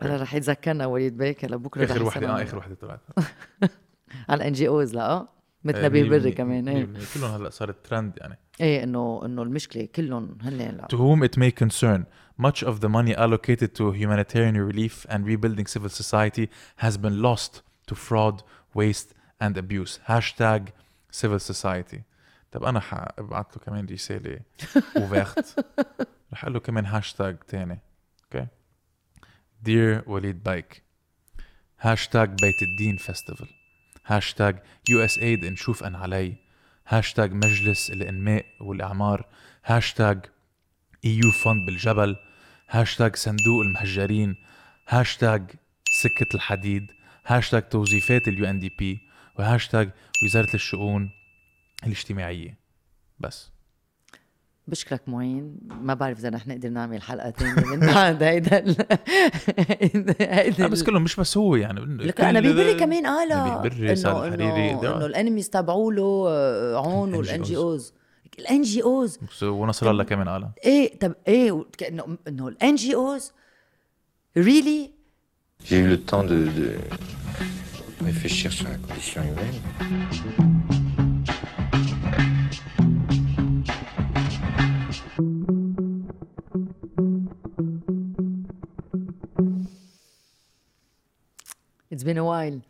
هلا رح يتذكرنا وليد بيك هلا بكرة آخر وحدة آه آخر وحدة طلعت. على ال NGOs لا آه. مثل نبيه بري كمان إيه. كلهم هلا صارت ترند يعني. إيه إنه إنه المشكلة كلهم هن To whom it may concern much of the money allocated to humanitarian relief and rebuilding civil society has been lost to fraud, waste and abuse. Hashtag civil society. طب أنا حابعت له كمان رسالة وفيخت رح أقول له كمان هاشتاج تاني. Okay؟ Dear وليد بايك هاشتاج بيت الدين festival hashtag USAID نشوف ان علي هاشتاج مجلس الانماء والاعمار hashtag EU fund بالجبل هاشتاج صندوق المهجرين هاشتاج سكة الحديد هاشتاج توظيفات ال UNDP و hashtag وزارة الشؤون الاجتماعية بس بشكرك معين. ما بعرف إذا رح نقدر نعمل حلقة ثانية من بعد. هيدا هيدا بس كلهم مش بس هو يعني. لك نبيه بري كمان قالها بيبري انه الحريري انه ال enemies تبعوا له آه، عون وال NGOs. ال NGOs. ونصر الله كمان قالها إيه طب إيه انه إنه ال NGOs. Really J'ai eu le temps de, de réfléchir sur la condition humaine. It's been a while.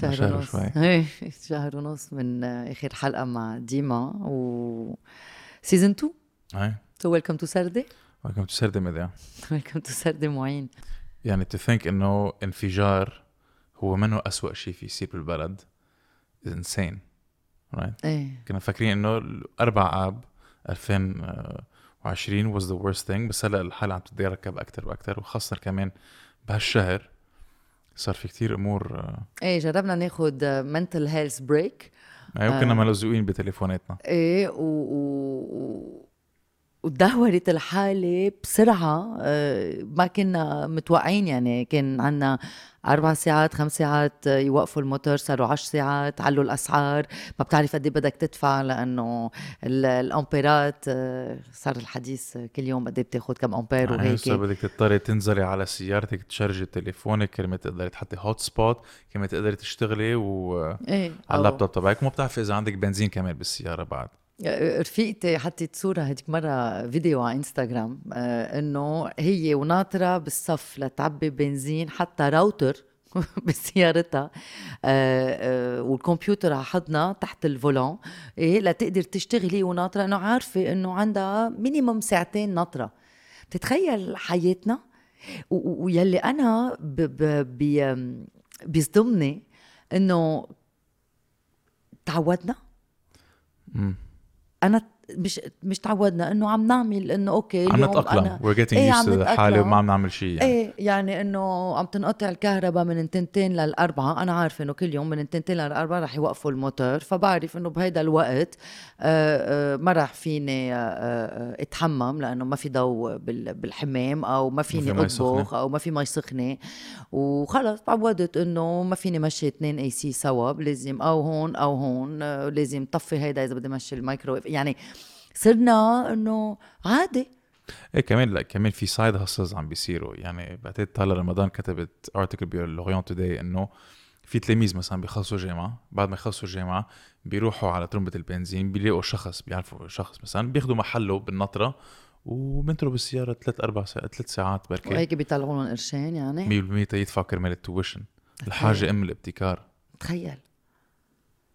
شهر ونص. شوي. إيه شهر ونص من آخر حلقة مع ديما و season 2 إيه so welcome to سردي welcome to سردي ميديا Welcome to سردي معين يعني to think إنه انفجار هو منه أسوأ شيء في يصير بالبلد is insane. Right? إيه. كنا فاكرين إنه أربع آب 2020 was the worst thing بس هلأ الحالة عم تتركب أكثر وأكثر وخاصة كمان بهالشهر صار في كتير أمور آه، إيه جربنا ناخد mental health break إيه وكنا آه. ملزوقين بتليفوناتنا. إيه و, و... وتدهورت الحالة بسرعة آه، ما كنا متوقعين يعني. كان عنا أربع ساعات خمس ساعات يوقفوا الموتور صاروا عشر ساعات علوا الأسعار. ما بتعرف قد إيه بدك تدفع لأنه الأمبيرات آه، صار الحديث كل يوم قد إيه بتاخذ كم أمبير يعني وهيك. بدك تضطري تنزلي على سيارتك تـ charge ـي تليفونك كرمال تقدري تحطي hotspot كرمال تقدري تشتغلي و إيه على اللابتوب تبعك. وما بتعرفي إذا عندك بنزين كمان بالسيارة بعد. رفيقتي حطت صورة هديك مرة فيديو على إنستغرام آه إنه هي وناطرة بالصف لتعبي بنزين حتى راوتر بسيارتها آه آه والكمبيوتر على حضنها تحت ال volant إيه لتقدر تشتغلي وناطرة إنه عارفة إنه عندها minimum ساعتين ناطرة. بتتخيل حياتنا؟ ويلي أنا بيصدمني إنه تعودنا؟ أنا مش مش تعودنا إنه عم نعمل إنه okay عم نتأقلم. we're getting used لل حالة وما عم نعمل شيء يعني. إيه يعني إنه عم تنقطع الكهرباء من تنتين للأربعة. أنا عارفة إنه كل يوم من تنتين للأربعة رح يوقفوا الموتور فبعرف إنه بهيدا الوقت آه، آه، ما رح فيني آه، أتحمم لأنه ما في ضوء بالحمام أو ما فيني أطبخ أو ما في مي سخنة. وخلص تعودت إنه ما فيني مشي اثنين AC سوا لازم أو هون أو هون لازم طفي هيدا إذا بدي مشي الميكروويف. يعني صرنا إنه عادي. إيه كمان لا كمان في side hustles عم بيصيروا. يعني بعتقد طالع رمضان كتبت article ب L'Orient Today إنه في تلاميذ مثلا بيخلصوا جامعة بعد ما يخلصوا الجامعة بيروحوا على ترمبة البنزين بيلاقوا شخص بيعرفوا شخص مثلا بياخذوا محله بالنطرة وبنطروا بالسيارة ثلاث أربع ساعات ثلاث ساعات بركي وهيك بيطلعوا لهم قرشين يعني. 100% يدفعوا كرمال ال tuition الحاجة أم الابتكار. تخيل.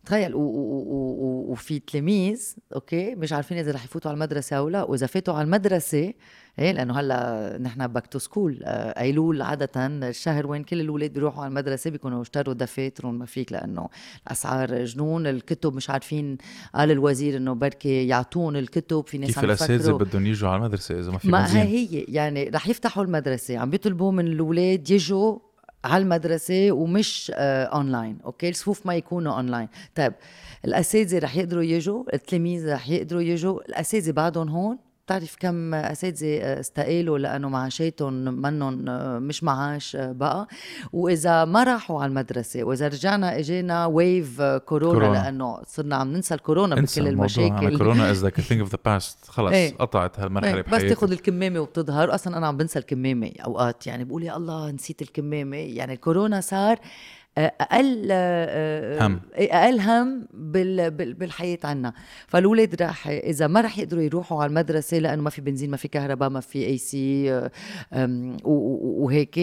تخيل وفي تلاميذ okay مش عارفين إذا رح يفوتوا على المدرسة أو لا وإذا فاتوا على المدرسة إيه لأنه هلأ نحن back to school ايلول عادة الشهر وين كل الاولاد بيروحوا على المدرسة بيكونوا اشتروا دفاتر ما فيك لأنه الأسعار جنون الكتب مش عارفين قال الوزير إنه بركي يعطون الكتب في ناس كيف الاساتذه بدهم يجوا على المدرسة إذا ما في ما هي يعني رح يفتحوا المدرسة عم بيطلبوا من الاولاد يجوا على المدرسة ومش آه online okay؟ الصفوف ما يكونوا اونلاين طيب الأساتذة رح يقدروا يجوا التلاميذ رح يقدروا يجوا الأساتذة بعدهم هون بتعرف كم أساتذة استقالوا لأنه معاشاتهم منهم مش معاش بقى. وإذا ما راحوا على المدرسة وإذا رجعنا إجينا wave كورونا, كورونا. لأنه صرنا عم ننسى الكورونا بكل المشاكل. كورونا is like thing of the past خلص إيه. قطعت هالمرحلة إيه، بس تاخذ الكمامة وبتظهر. أصلا أنا عم بنسى الكمامة أوقات يعني بقول يا الله نسيت الكمامة. يعني الكورونا صار أقل آه، آه، هم. أقل هم بال بال بالحياة عنا فالاولاد راح إذا ما راح يقدروا يروحوا على المدرسة لأنه ما في بنزين ما في كهرباء ما في AC وهيك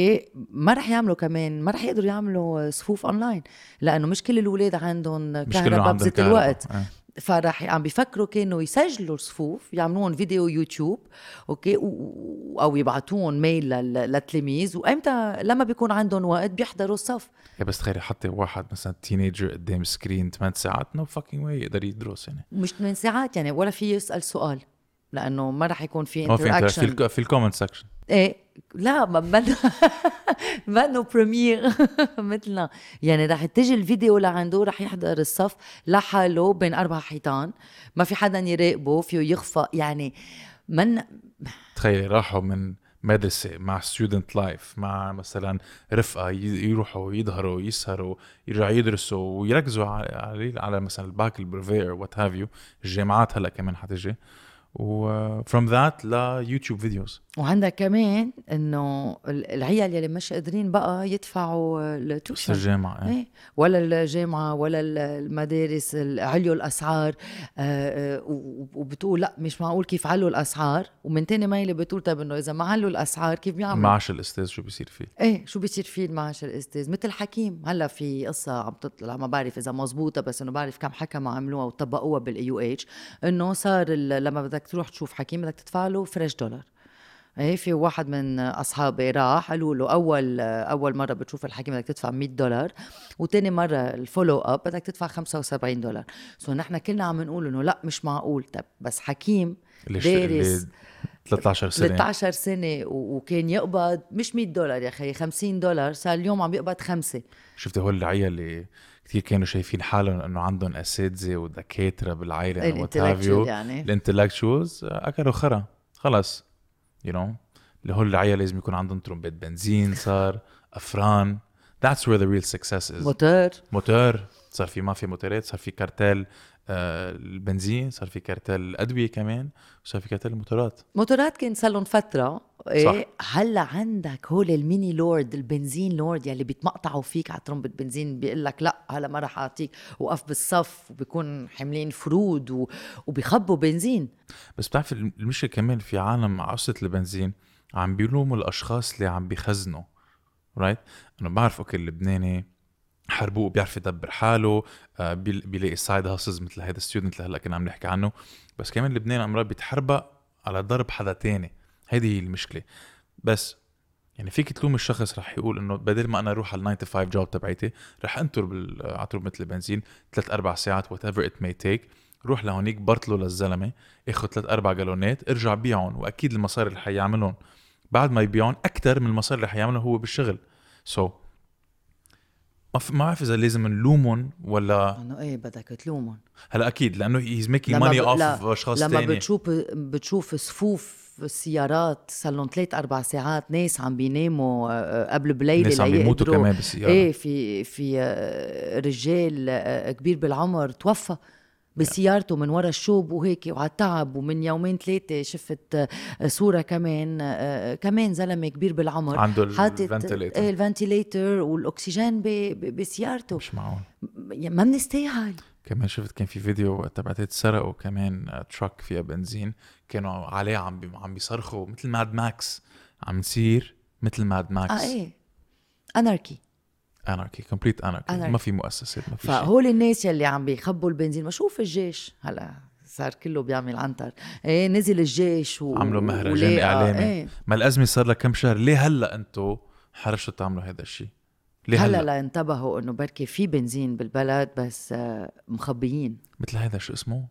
ما راح يعملوا كمان ما راح يقدروا يعملوا صفوف اونلاين لأنه مش كل الاولاد عندهم كهرباء بذات. الوقت إيه. فراح عم بيفكروا كانوا يسجلوا صفوف يعملوهم فيديو يوتيوب okay؟ و- أو يبعتوهم mail لل- للتلاميذ. وإمتى لما بيكون عندهم وقت بيحضروا الصف. yeah بس تخيلي حتى واحد مثلا teenager قدام screen 8 ساعات no fucking way يقدر يدرس يعني. مش 8 ساعات يعني ولا في يسأل سؤال لأنه ما راح يكون في interaction في ال comment section إيه لا ما منه منه بريمير مثلنا يعني رح تجي الفيديو لعنده رح يحضر الصف لحاله بين أربع حيطان. ما في حدا يراقبه فيه يخفى. يعني من تخيلي راحوا من مدرسة مع ستودنت لايف مع مثلا رفقة يروحوا يظهروا يسهروا يرجعوا يدرسوا ويركزوا على على, مثلا الباك البريفير وات هاف يو الجامعات هلأ كمان حتجي. و from that ليوتيوب فيديوز وعندك كمان إنه ال- العيال يلي مش قادرين بقى يدفعوا ال tuition الجامعة إيه. إيه. ولا الجامعة ولا ال- المدارس ال- عليوا الأسعار. آه، آه، وبتقول لأ مش معقول كيف علوا الأسعار؟ ومن تاني ميله بتقول طيب إنه إذا ما علوا الأسعار كيف بيعملوا؟ معاش الأستاذ شو بيصير فيه؟ إيه شو بيصير فيه المعاش الأستاذ؟ مثل حكيم. هلأ في قصة عم تطلع ما بعرف إذا مزبوطه بس إنه بعرف كم حكم عملوها وطبقوها بال AUH. إنه صار لما بدك تروح تشوف حكيم بدك تدفع له fresh دولار. إيه في واحد من أصحابي راح قالوا له أول أول مرة بتشوف الحكيم بدك تدفع 100 دولار وتاني مرة ال follow up بدك تدفع 75 دولار. so نحن كلنا عم نقول إنه لا مش معقول. طب بس حكيم دارس 13 سنة. 13 سنة وكان يقبض مش 100 دولار يا أخي 50 دولار صار اليوم عم يقبض خمسة. شفت هول العيال اللي كثير كانوا شايفين حالهم إنه عندهم أساتذة ودكاترة بالعائلة ال intellectual يعني. ال intellectuals أكلوا خرا. خلص you know اللي هول العيال لازم يكون عندهم ترومبات بنزين صار أفران. That's where the real success is. موتور. موتور. صار في مافيا موتورات صار في كارتيل آه البنزين صار في كارتيل الأدوية كمان وصار في كارتيل الموتورات. موتورات كان صار لهم فترة صح. إيه هلا عندك هول ال mini lord البنزين لورد يلي بيتمقطعوا فيك على ترمبة بنزين بيقول لك لا هلا ما راح أعطيك وقف بالصف وبيكون حاملين فرود و... وبيخبوا بنزين. بس بتعرف المشكلة كمان في عالم قصه البنزين عم بيلوموا الأشخاص اللي عم بيخزنوا right انه بعرف okay اللبناني حربوق بيعرف يدبر حاله آه، بيل- بيلاقي side hustles مثل هذا ال student اللي هلأ كنا عم نحكي عنه بس كمان لبنان مرات بيتحربق على ضرب حدا تاني. هيدي هي المشكلة. بس يعني فيك تلوم الشخص رح يقول إنه بدل ما أنا أروح على 9 to 5 job تبعيتي رح أنطر بالعطور مثل البنزين ثلاث أربع ساعات whatever it may take روح لهونيك برطله للزلمة إخذ ثلاث أربع جالونات ارجع بيعهم وأكيد المصاري اللي حيعملهم بعد ما يبيعهم أكثر من المصاري اللي حيعملها هو بالشغل. so, ما بعرف إذا لازم نلومهم ولا إنه إيه بدك تلومهم. هلا أكيد لأنه he's making لما money off اشخاص لما ثانية بتشوف بتشوف صفوف السيارات صار لهم ثلاث أربع ساعات ناس عم بيناموا آه، قبل بليلة الناس عم بيموتوا كمان بالسيارة. إيه في في آه، رجال آه، كبير بالعمر توفى بسيارته من ورا الشوب وهيك وعلى التعب ومن يومين ثلاثة شفت آه، صورة كمان آه، كمان زلمة كبير بالعمر عنده حاطط ال ventilator إيه ال ventilator والأكسجين بسيارته. مش معقول. ما بنستاهل. كمان شفت كان في فيديو تبعت تسرقوا كمان truck فيها بنزين. كانوا عليه عم بي عم بيصرخوا مثل Mad Max عم نصير مثل Mad Max آه إيه. anarchy anarchy complete anarchy. ما في مؤسسات ما في فهول الناس يلي عم بيخبوا البنزين. ما شوف الجيش. هلا صار كله بيعمل عنتر. إيه نزل الجيش و... عملوا مهرجان ولقى- إعلامي. إيه. ما الأزمة صار لها كم شهر. ليه هلأ أنتم حرشتوا تعملوا هذا الشيء؟ هلا هلا, لا انتبهوا انه بركي في بنزين بالبلد بس آه، مخبيين. مثل هذا شو اسمه؟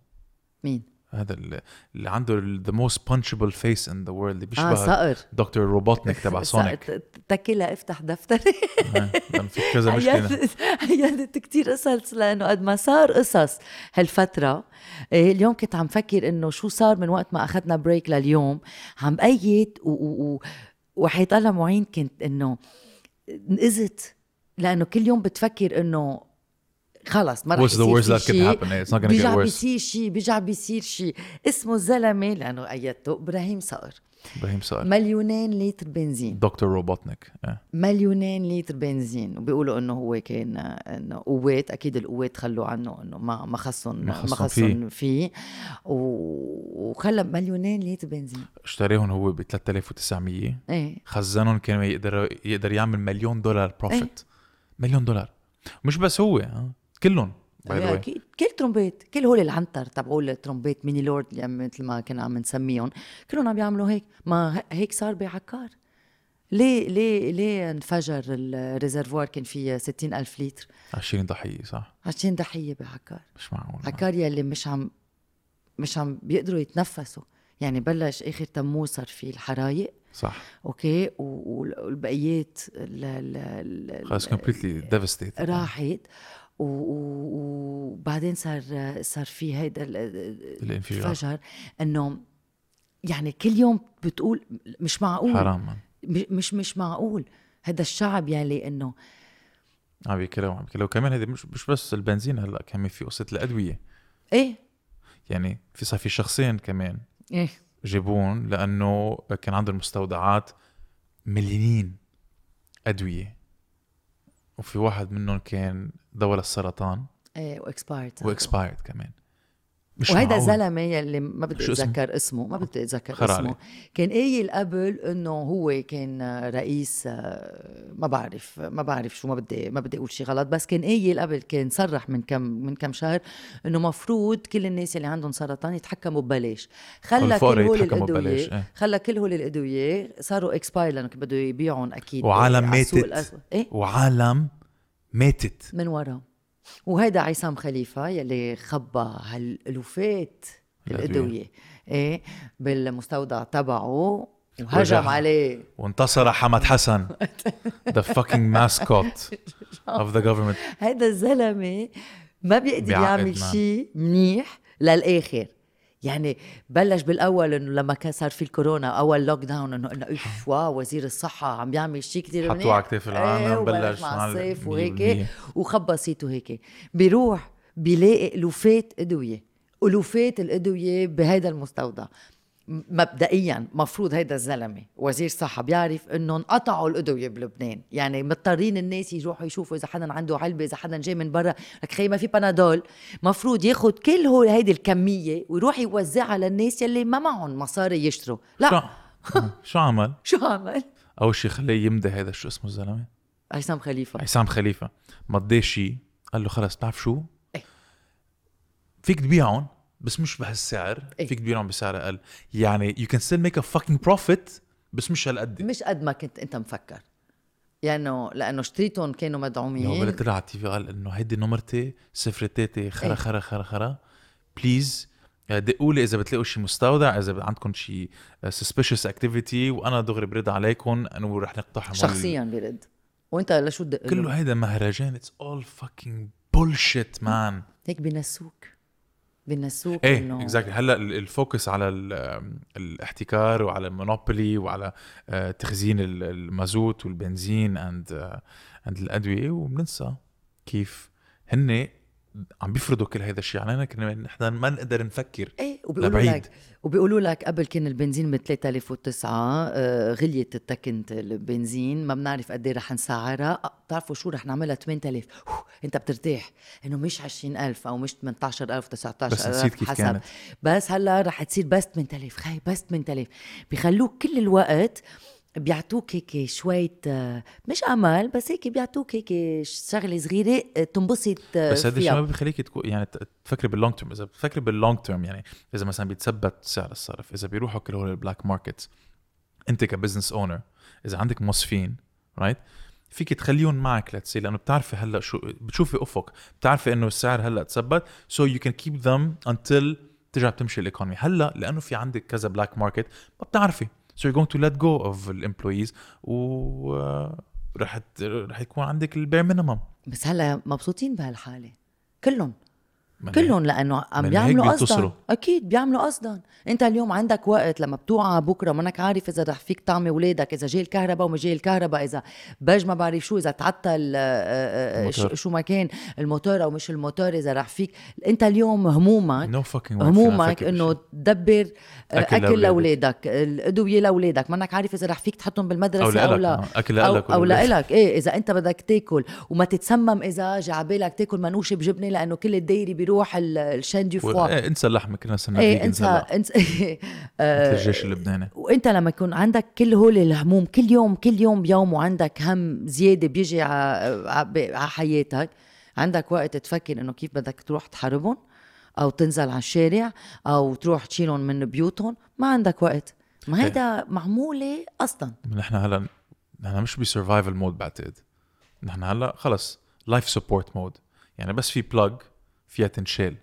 مين؟ هذا ال- اللي عنده the most punchable face in the world اللي بيشبه صقر. دكتور روبوتنيك تبع سونيك. تكلها افتح دفتري. آه، في كذا مشكلة. عيادت كتير قصص لأنه قد ما صار قصص هالفترة إيه، اليوم كنت عم فكر إنه شو صار من وقت ما أخذنا بريك لليوم. عم بأيد و, و, و وحيط الله معين كنت إنه انقذت لأنه كل يوم بتفكر إنه خلص ما رح the يصير worst في that could شيء happen. It's not gonna get بيرجع worse. بيصير شيء بيرجع بيصير شيء. اسمه الزلمه لأنه أيدته إبراهيم صقر. إبراهيم صقر. مليونين لتر بنزين. دكتور روبوتنيك. مليونين لتر بنزين. وبيقولوا إنه هو كان إنه قوات أكيد القوات خلوا عنه إنه ما ما خصهم ما خصهم خصهم فيه. و- وخلى مليونين لتر بنزين. اشتريهم هو ب 3900 إيه. خزنهم كان يقدر يقدر يعمل مليون دولار profit مليون دولار. مش بس هو ها كلهم. كل ترومبيت كل هول العنتر تبعول الترومبيت mini lord عم- مثل ما كنا عم نسميهم كلهم عم بيعملوا هيك. ما هيك صار بعكار ليه ليه ليه انفجر ال réservoir كان فيه 60 ألف لتر؟ 20 ضحية صح. 20 ضحية بعكار مش معقول. عكار يلي مش عم مش عم بيقدروا يتنفسوا. يعني بلش آخر تموز صار في الحرايق. صح. أوكي؟ والبقيات ال- ال- ال- خلص completely devastated راحت. وبعدين صار صار في هيدا ال- الانفجار. إنه يعني كل يوم بتقول مش معقول. حرام مش مش معقول. هذا الشعب يلي إنه عم بيكلوا عم بيكلوا كمان هيدي مش مش بس البنزين هلأ كمان في قصة الأدوية. إيه. يعني في صار في شخصين كمان. إيه. جابون لأنه كان عندهم مستودعات مليانين أدوية. وفي واحد منهم كان دواء للسرطان إيه و expired و expired كمان. مش وهيدا. الزلمه يلي ما بدي؟ اتذكر اسمه ما بدي اتذكر. اسمه كان قايل قبل إنه هو كان رئيس آه، ما بعرف ما بعرف شو ما بدي ما بدي أقول شيء غلط بس كان قايل قبل كان صرح من كم من كم شهر إنه مفروض كل الناس اللي عندهم سرطان يتحكموا ببلاش خلى كل هول الأدوية إيه. خلى كل هول الأدوية صاروا expired لأنه بده يبيعهم أكيد وعالم ماتت. إيه وعالم ماتت من ورا وهيدا عصام خليفة يلي خبى هالألوفات. الأدوية إيه بالمستودع تبعه. وهجم عليه وانتصر حمد حسن the fucking mascot of the government هيدا الزلمة ما بيقدر يعمل. شيء منيح للآخر يعني بلش بالأول إنه لما كان صار في الكورونا أول lockdown إنه إنه اف واو وزير الصحة عم بيعمل شيء كثير حطوه على كتاف العالم، بلش مع الصيف ال- وهيك. مية بالمية. وخبى صيته هيك. بيروح بيلاقي ألوفات أدوية ألوفات الأدوية بهيدا المستودع مبدئيا مفروض هيدا الزلمة وزير صحة بيعرف انه انقطعوا الادويه بلبنان. يعني مضطرين الناس يروحوا يشوفوا إذا حدا عنده علبة إذا حدا جاي من برا. لك خي ما في بنادول مفروض ياخد كل هول هيدي الكمية ويروح يوزعها للناس يلي ما معهم مصاري يشتروا. شو لا. شو عمل؟ شو عمل؟ أول شيء خليه يمضي هذا شو اسمه الزلمة؟ عصام خليفة. عصام خليفة. مضيه شيء قال له خلص بتعرف شو؟ إيه. فيك تبيعهم. بس مش بهالسعر. إيه. فيك تبيعهم بسعر أقل. يعني you can still make a fucking profit بس مش هالقد. مش قد ما كنت أنت مفكر. يعني لأنه اشتريتهم كانوا مدعومين. طلع على التي في قال إنه هيدي نمرتي صفر تاتي خرا إيه. خرا خرا خرا. بليز دقوا لي إذا بتلاقوا شي مستودع إذا عندكم شي suspicious activity وأنا دغري برد عليكم انه رح نقتحم شخصيا برد. وأنت لشو تدق له؟ كله هيدا مهرجان. it's all fucking bullshit man هيك بنسوك. بنسوك إيه إنه exactly هلأ ال- ال focus على ال- الاحتكار وعلى ال monopoly وعلى آه، تخزين ال- المازوت والبنزين and and الأدوية وبننسى كيف هن عم بيفرضوا كل هذا الشيء. علينا كنا نحن ما نقدر نفكر. إيه وبيقولوا. لك وبيقولوا لك قبل كان البنزين ب 3009 آه، غليت التكنت البنزين. ما بنعرف قد إيه رح نسعرها. آه، بتعرفوا شو؟ رح نعملها 8000 أوه، أنت بترتاح. إنه مش 20000 أو مش 18000 19000 بس نسيت كيف حسب. كانت. بس هلأ رح تصير بس 8000 خي بس 8000 بيخلوك كل الوقت بيعطوك هيك شوية آه، مش أمل بس هيك بيعطوك هيك شغلة صغيرة آه، تنبسط آه، بس هذا الشيء ما بيخليك تكون يعني تفكري بال long term إذا بتفكري بال long term يعني إذا مثلا بيتثبت سعر الصرف إذا بيروحوا كل هول ال black market أنت ك business owner إذا عندك موظفين right فيك تخليهم معك let's say لأنه بتعرفي هلأ شو بتشوفي أفق بتعرفي إنه السعر هلأ تثبت so you can keep them until بترجع بتمشي ال economy هلأ لأنه في عندك كذا black market ما بتعرفي. So you're going to let go of ال employees و آه، رح رح يكون عندك ال bare minimum بس هلا مبسوطين بهالحالة. كلهم. كلهم لأنه عم بيعملوا قصدا. أكيد بيعملوا قصدا. أنت اليوم عندك وقت لما بتوعى بكره منك عارف إذا رح فيك تطعمي اولادك إذا جاي الكهرباء وما جاي الكهرباء إذا بج ما بعرف شو إذا تعطل آه، آه، آه،. شو- ما كان الموتور أو مش الموتور إذا رح فيك. أنت اليوم همومك fucking همومك إنه تدبر أكل. لأولادك. الأدوية لأولادك. منك عارف إذا رح فيك تحطهم أو بالمدرسة أو, لك لا أكل أو, لك أو لإلك. إيه إذا أنت بدك تاكل وما تتسمم إذا جا عبالك تاكل منوشه بجبنة لأنه كل الديري بيروح ال- الشان دو فوا. إيه انسى اللحمه كنا صرنا إيه انسى. انسى آه، الجيش اللبناني. وإنت لما يكون عندك كل هول الهموم كل يوم كل يوم بيوم وعندك هم زيادة بيجي على حياتك عندك وقت تفكر إنه كيف بدك تروح تحاربهم أو تنزل على الشارع أو تروح تشيلهم من بيوتهم. ما عندك وقت. ما إيه. هيدا معمولة أصلا. نحن هلا نحن مش ب survival mode بعتقد. نحن هلا خلص life support mode يعني بس في بلاج فيها تنشال.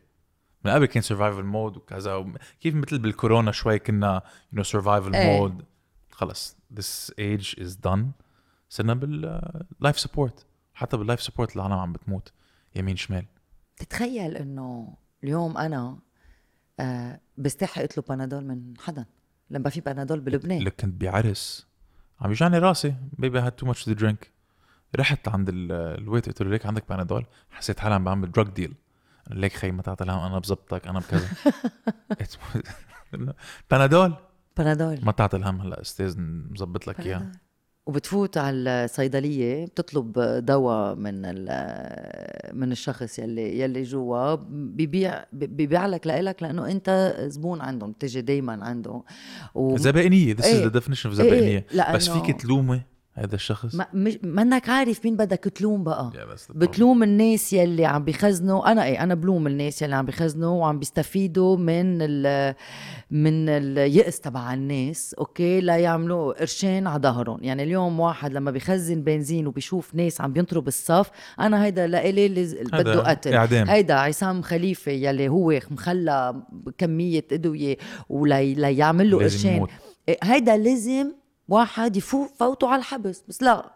من قبل كان survival mode وكذا كيف مثل بالكورونا شوي كنا you know survival. mode خلص this age is done. صرنا بال life support حتى بال life support العالم عم بتموت يمين شمال. تتخيل إنه اليوم أنا آه بستحي أطلب بنادول من حدا لما في بنادول بلبنان. اللي كنت بعرس. عم يوجعني راسي maybe had too much to drink رحت عند ال- ال waiter قلت له ليك عندك بنادول حسيت حالي عم بعمل drug deal ليك خي ما تعطي الهم أنا بظبطك أنا بكذا. بنادول بنادول ما تعطي الهم هلا أستاذ مظبط لك اياه بنادول. وبتفوت على الصيدلية بتطلب دواء من من الشخص يلي يلي جوا بيبيع بيبيع لك لإلك لأنه أنت زبون عندهم بتجي دائما عنده و... زبائنية this إيه. is the definition of إيه، لأنه بس فيك تلومي هذا الشخص ما مش منك عارف مين بدك تلوم بقى Yeah. بتلوم الناس يلي عم بيخزنوا أنا إيه أنا بلوم الناس يلي عم بيخزنوا وعم بيستفيدوا من ال من اليأس تبع الناس أوكي ليعملوا قرشين على ظهرهم يعني اليوم واحد لما بيخزن بنزين وبيشوف ناس عم بينطروا بالصف أنا هيدا لإلي اللي بده قتل إعدام. هيدا عصام خليفة يلي هو مخلى كميه أدوية وليعمل له قرشين. إيه، هيدا لازم واحد يفوت فوته على الحبس. بس لا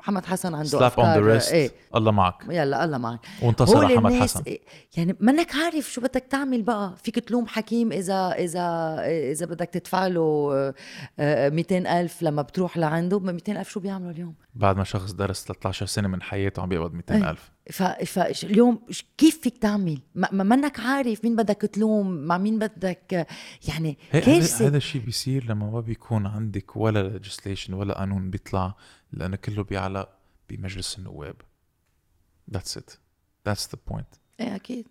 محمد حسن عنده slap on the wrist إيه. الله معك. يلا الله معك. وانتصر هول محمد حسن. إيه، يعني منك عارف شو بدك تعمل بقى. فيك تلوم حكيم إذا إذا إذا بدك تدفع له آه، آه، 200 ألف لما بتروح لعنده. ب 200 ألف شو بيعملوا اليوم؟ بعد ما شخص درس 13 سنة من حياته عم بيقبض 200 ألف. ف... فاليوم كيف فيك تعمل؟ ما ما- منك عارف مين بدك تلوم مع مين بدك يعني كارثة. هذا الشيء بيصير لما ما بيكون عندك ولا legislation ولا قانون بيطلع لأنه كله بيعلق بمجلس النواب. That's it. That's the point. إيه أكيد.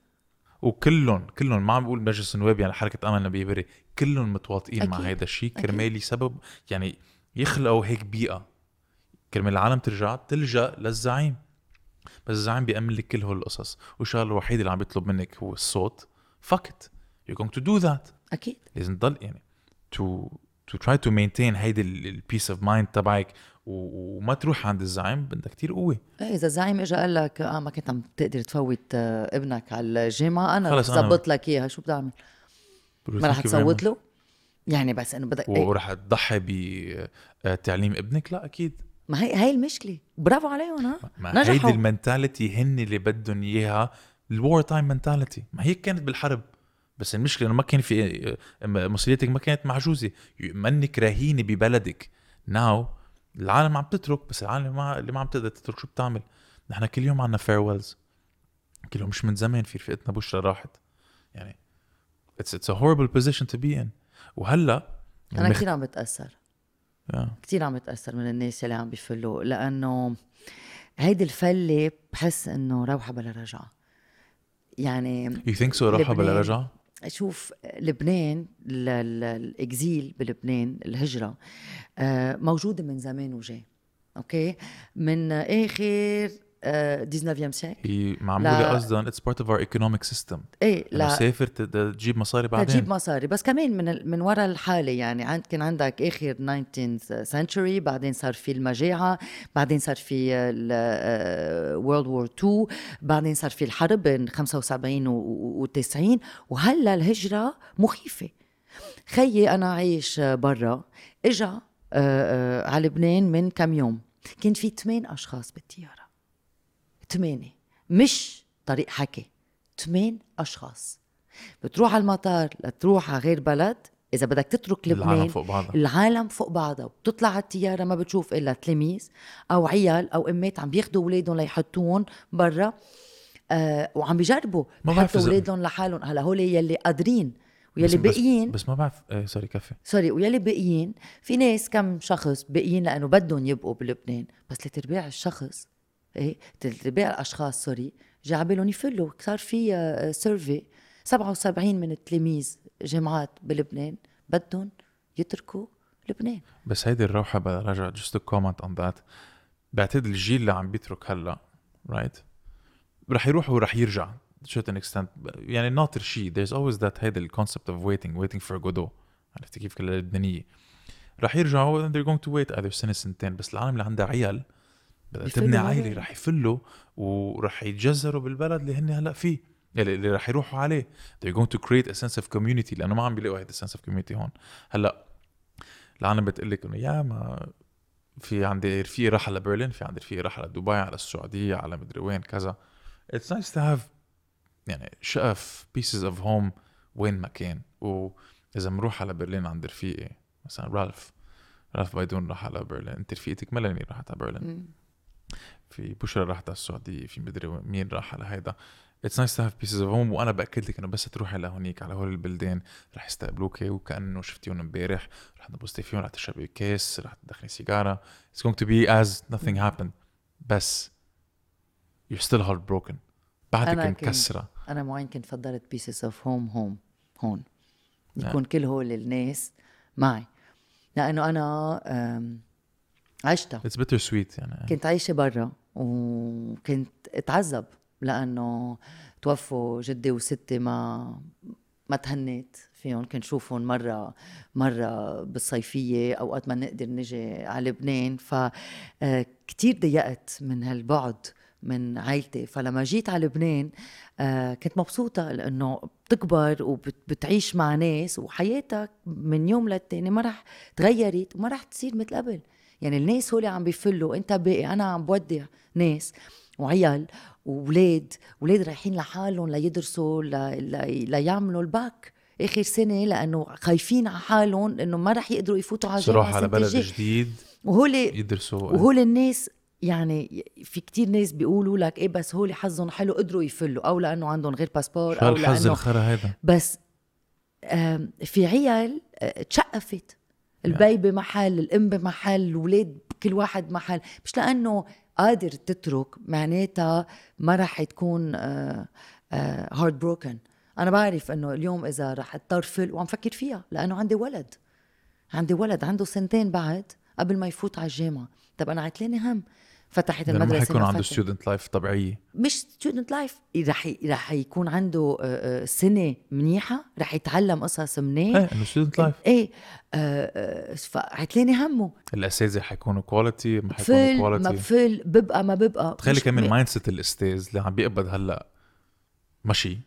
وكلهم كلهم ما عم بقول مجلس النواب يعني حركة أمل نبيه بري كلهم متواطئين مع. هذا الشيء. كرمال سبب يعني يخلقوا هيك بيئة. كرمال العالم ترجع تلجأ للزعيم. بس الزعيم بيأمن لك كل هول القصص والشغلة الوحيدة اللي عم بيطلب منك هو الصوت. It. You're going to do that. أكيد. لازم تضل يعني to to try to maintain هيدي ال peace of mind تبعك وما تروح عند الزعيم بدها كتير قوة. إيه إذا الزعيم اجى قال لك آه ما كنت عم تقدر تفوت آه، ابنك على الجامعة أنا خلص بظبط لك إياها شو بتعمل؟ ما رح تصوت. له؟ يعني بس إنه بدك إيه، ورح تضحي بتعليم ابنك؟ لا أكيد. ما هي هي المشكلة. برافو عليهم ها ما نجحوا. هيدي ال mentality هن اللي بدهم إياها ال war time mentality ما هي كانت بالحرب. بس المشكلة إنه ما كان في آه، مسؤوليتك ما كانت محجوزة. منك رهينة ببلدك. now العالم عم تترك بس العالم ما اللي ما عم تقدر تترك شو بتعمل؟ نحن كل يوم عنا farewells كل يوم مش من زمان في رفقتنا بشرى راحت. يعني it's it's a horrible position to be in وهلأ أنا كثير عم بتأثر. آه. كثير عم بتأثر من الناس اللي عم بيفلوا لأنه هيدي الفلة بحس إنه روحة بلا رجعة يعني You think so روحها بلا. رجعة؟ شوف لبنان ال- ال- ال exile بلبنان الهجرة آه، موجودة من زمان وجاي أوكي من آخر 19 siècle هي معمولة. قصدا it's part of our economic system إيه لا. سافر تجيب مصاري بعدين. تجيب مصاري. بس كمان من ال- من وراء الحالة يعني عند كان عندك آخر 19th century بعدين صار في المجاعة بعدين صار في World War 2 بعدين صار في الحرب بين 75 و 90 وهلأ الهجرة مخيفة. خيي أنا عايش برا إجا آه، آه، على لبنان من كم يوم. كان في ثمان أشخاص بالطيارة. ثمانيه مش طريق حكي. ثمان أشخاص. بتروح على المطار لتروح على غير بلد. إذا بدك تترك العالم لبنان فوق بعضها. العالم فوق بعضها. وبتطلع على الطيارة ما بتشوف إلا تلاميذ أو عيال أو أمات عم بياخذوا أولادهم ليحطوهم برا. آه وعم بيجربوا ما بعرف يحطوا إذا- أولادهم لحالهم. هلا هول يلي قادرين. ويلي بس- بس- باقيين بس ما بعرف إيه sorry كفي. sorry ويلي باقيين في ناس كم شخص باقيين لأنه بدهم يبقوا بلبنان. بس ثلاث ارباع الشخص إيه ارباع الأشخاص sorry. جا عبالهم يفلوا. صار في آه، survey. 77 من التلاميذ جامعات بلبنان بدهم يتركوا لبنان. بس هيدي الروحة بدها رجع just to comment on that. بعتقد الجيل اللي عم بيترك هلا right رح يروح ورح يرجع to certain يعني ناطر شيء. There's always that هيدا الكونسبت of waiting waiting for Godot عرفتي كيف؟ كل اللبنانيه رح يرجعوا and they're going to سنه سنتين بس العالم اللي عندها عيال بدها تبني. عائله رح يفلوا ورح يتجذروا بالبلد اللي هن هلا فيه اللي اللي رح يروحوا عليه. They're going to create a sense of community. لأنه ما عم بيلاقوا هيدا sense of community هون. هلا العالم بتقول لك إنه يا ما في عندي رفيقي راح على برلين في عندي رفيقي راح على دبي على السعودية على مدري وين كذا. It's nice to have يعني شقف pieces of home وين ما كان. واذا بنروح على برلين عند رفيقي مثلا رالف. رالف بايدون راح على برلين. أنت رفيقتك ملاني راحت على برلين. في بشرى راحت على السعودية في مدري مين راح على هيدا. it's nice to have pieces of home وأنا بأكد لك إنه بس تروحي لهونيك على هول البلدان رح يستقبلوك وكأنه شفتيهم إمبارح. رح تنبسطي فيهم رح تشربي كاس رح تدخني سيجارة. It's going to be as nothing happened. بس you're still heartbroken. بعدك أنا كنت- مكسرة. أنا معين كنت فضلت pieces of home home هون. نعم. يكون كل هول الناس معي. لأنه أنا عشتها. It's bitter sweet يعني. كنت عايشة برا. وكنت اتعذب لأنه توفوا جدي وستي ما ما تهنيت فيهم. كنت شوفهم مرة مرة بالصيفية أوقات ما نقدر نجي على لبنان. فكتير ضيقت من هالبعد من عائلتي فلما جيت على لبنان آه، كنت مبسوطة لأنه بتكبر وبتعيش مع ناس وحياتك من يوم للتاني ما رح تغيرت وما رح تصير مثل قبل. يعني الناس هول عم بيفلوا أنت باقي أنا عم بودع. ناس وعيال وولاد ولاد رايحين لحالهم ليدرسوا. ليعملوا الباك. آخر سنة لأنه خايفين على حالهم إنه ما رح يقدروا يفوتوا على صراحة على بلد الجاية. جديد وهول يدرسوا. وهول الناس يعني في كتير ناس بيقولوا لك إيه بس هول حظهم حلو قدروا يفلوا أو لأنه عندهم غير passeport أو الحظ لأنه الخرا هذا بس في عيال آه، تشقفت. البي بمحل الأم بمحل الاولاد كل واحد محل. مش لأنه قادر تترك معناتها ما رح تكون heartbroken أنا بعرف إنه اليوم إذا رح اضطر فل وعم فكر فيها لأنه عندي ولد. عندي ولد عنده سنتين بعد قبل ما يفوت على الجامعة. طب أنا عتلاني هم. فتحت لأنه ما المدرسة حيكون عنده. student life طبيعيه مش student life رح رح يكون عنده آه، آه، سنة منيحة رح يتعلم قصص منيح. إيه إنه student life إيه آه، فعتلاني همه. الأساتذة حيكونوا quality ما حيكونوا فل ما quality بفل ببقى ما ببقى. تخيلي كمان مايند سيت الأستاذ اللي عم بيقبض هلأ مشي.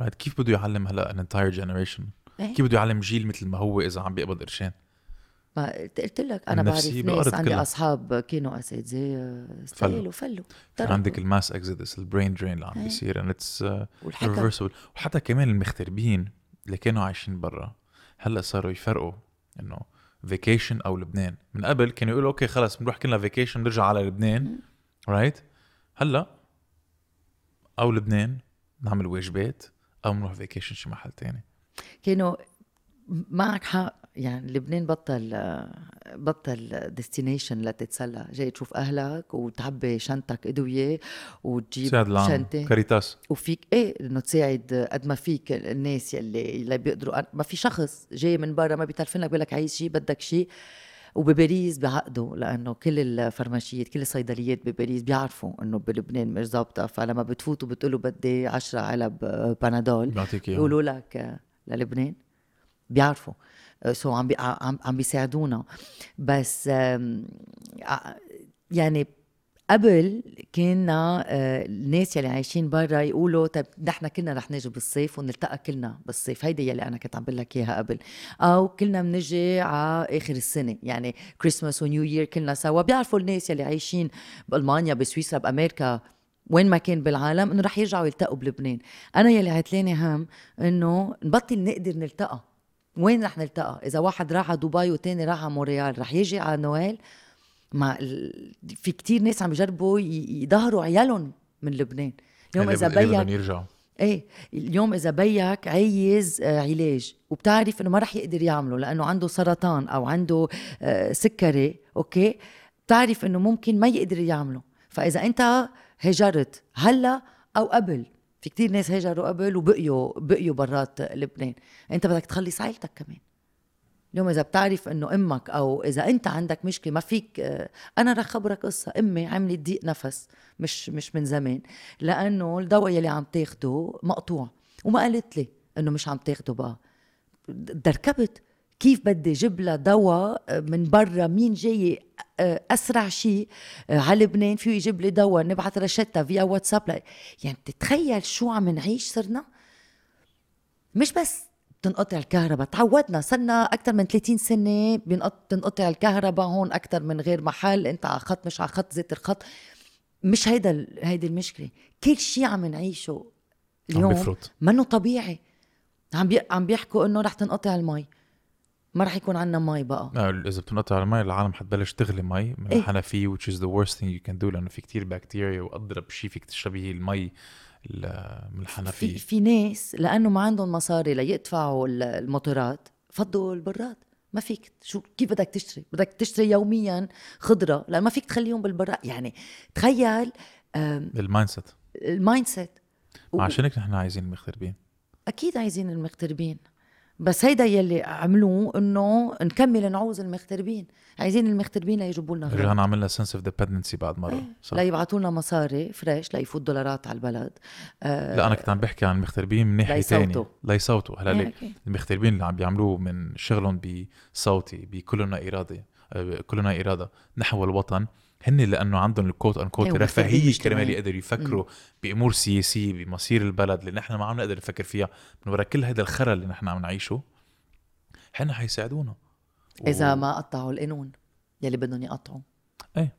right كيف بده يعلم هلأ an entire generation إيه. كيف بده يعلم جيل مثل ما هو إذا عم بيقبض قرشين؟ ما قلت لك أنا بعرف ناس عندي كلها. أصحاب كانوا أساتذة استقالوا فلوا. عندك ال mass exodus ال brain drain اللي عم إيه. بيصير uh, reversible. وحتى كمان المغتربين اللي كانوا عايشين برا هلأ صاروا يفرقوا إنه vacation أو لبنان. من قبل كانوا يقولوا okay خلص بنروح كلنا vacation بنرجع على لبنان. right هلأ أو لبنان نعمل واجبات أو بنروح vacation شي محل تاني. كانوا معك حق. يعني لبنان بطل بطل destination لتتسلى. جاي تشوف أهلك وتعبي شنطتك أدوية وتجيب شنطة. كاريتاس. وفيك إيه إنه تساعد قد ما فيك الناس يلي اللي بيقدروا. ما في شخص جاي من برا ما بيتلفن لك بيقول لك عايز شيء بدك شيء وبباريس بيعقدوا لأنه كل الفرماشيات كل الصيدليات بباريس بيعرفوا إنه بلبنان مش ظابطة. فلما بتفوتوا بتقولوا بدي 10 علب بنادول بيقولوا لك للبنان. بيعرفوا. so عم بي عم عم بيساعدونا. بس ع- يعني قبل كنا آه، الناس يلي عايشين برا يقولوا طيب نحن كنا رح نجي بالصيف ونلتقى كلنا بالصيف. هيدي يلي أنا كنت عم بقول لك إياها قبل. أو كلنا بنجي على آخر السنة يعني Christmas و New Year كلنا سوا. بيعرفوا الناس يلي عايشين بألمانيا بسويسرا بأمريكا وين ما كان بالعالم إنه رح يرجعوا يلتقوا بلبنان. أنا يلي عتلاني هم إنه نبطل نقدر نلتقى. وين رح نلتقى؟ إذا واحد راح على دبي والتاني راح على مونريال رح يجي على نويل. ما في كتير ناس عم يجربوا يظهروا عيالهم من لبنان. اليوم اللي إذا بيّك يرجعوا. إيه اليوم إذا بيك عايز آه، علاج وبتعرف إنه ما رح يقدر يعمله لأنه عنده سرطان أو عنده آه، سكري okay؟ بتعرف إنه ممكن ما يقدر يعمله. فإذا أنت هاجرت هلا أو قبل في كتير ناس هاجروا قبل وبقيوا بقيوا برات لبنان. انت بدك تخلص عائلتك كمان. اليوم إذا بتعرف إنه أمك أو إذا أنت عندك مشكلة ما فيك أنا رح خبرك قصة. أمي عملت ضيق نفس مش مش من زمان. لأنه الدواء يلي عم تاخده مقطوع. وما قالت لي إنه مش عم تاخده بقى. دركبت. كيف بدي جيب لها دواء من برا مين جاي آه، أسرع شيء آه، على لبنان فيه يجيب لي دواء نبعث رشتها فيا واتساب. يعني بتتخيل شو عم نعيش صرنا؟ مش بس بتنقطع الكهرباء تعودنا صرنا أكثر من 30 سنة بتنقطع الكهرباء هون أكثر من غير محل إنت على خط مش على خط زيت الخط. مش هيدا هيدي المشكلة. كل شيء عم نعيشه عم اليوم منه طبيعي. عم بي... عم بيحكوا إنه رح تنقطع المي. ما رح يكون عنا مي بقى. آه، إذا بتنقطع المي العالم حتبلش تغلي مي من إيه. الحنفية which is the worst thing you can do لأنه في كتير بكتيريا وأضرب شيء فيك تشربي هي المي ال- من في الحنفية. في ناس لأنه ما عندهم مصاري ليدفعوا ال- الموتورات فضوا البراد. ما فيك شو كيف بدك تشتري؟ بدك تشتري يوميا خضرة لأن ما فيك تخليهم بالبراد. يعني تخيل المايند سيت. المايند سيت. عشان هيك نحن عايزين المغتربين؟ أكيد عايزين المغتربين. بس هيدا يلي عملوه إنه نكمل نعوز المغتربين. عايزين المغتربين ليجيبوا لنا غير. رجعنا عملنا sense of dependency بعد مرة. صح. لا يبعثوا لنا مصاري fresh ليفوت دولارات على البلد. آه لا أنا كنت عم بحكي عن المغتربين من ناحية. ثانية ليصوتوا هلا إيه، أكيد. المغتربين اللي عم بيعملوه من شغلهم بصوتي بكلنا إرادة آه، كلنا إرادة نحو الوطن. هن لأنه عندهم ال quote unquote رفاهية. كرمال يقدروا يفكروا بأمور سياسية بمصير البلد اللي نحن ما عم نقدر نفكر فيها من وراء كل هذا الخرا اللي نحن عم نعيشه هن حيساعدونا و- إذا ما قطعوا القانون يلي بدهم يقطعوا إيه.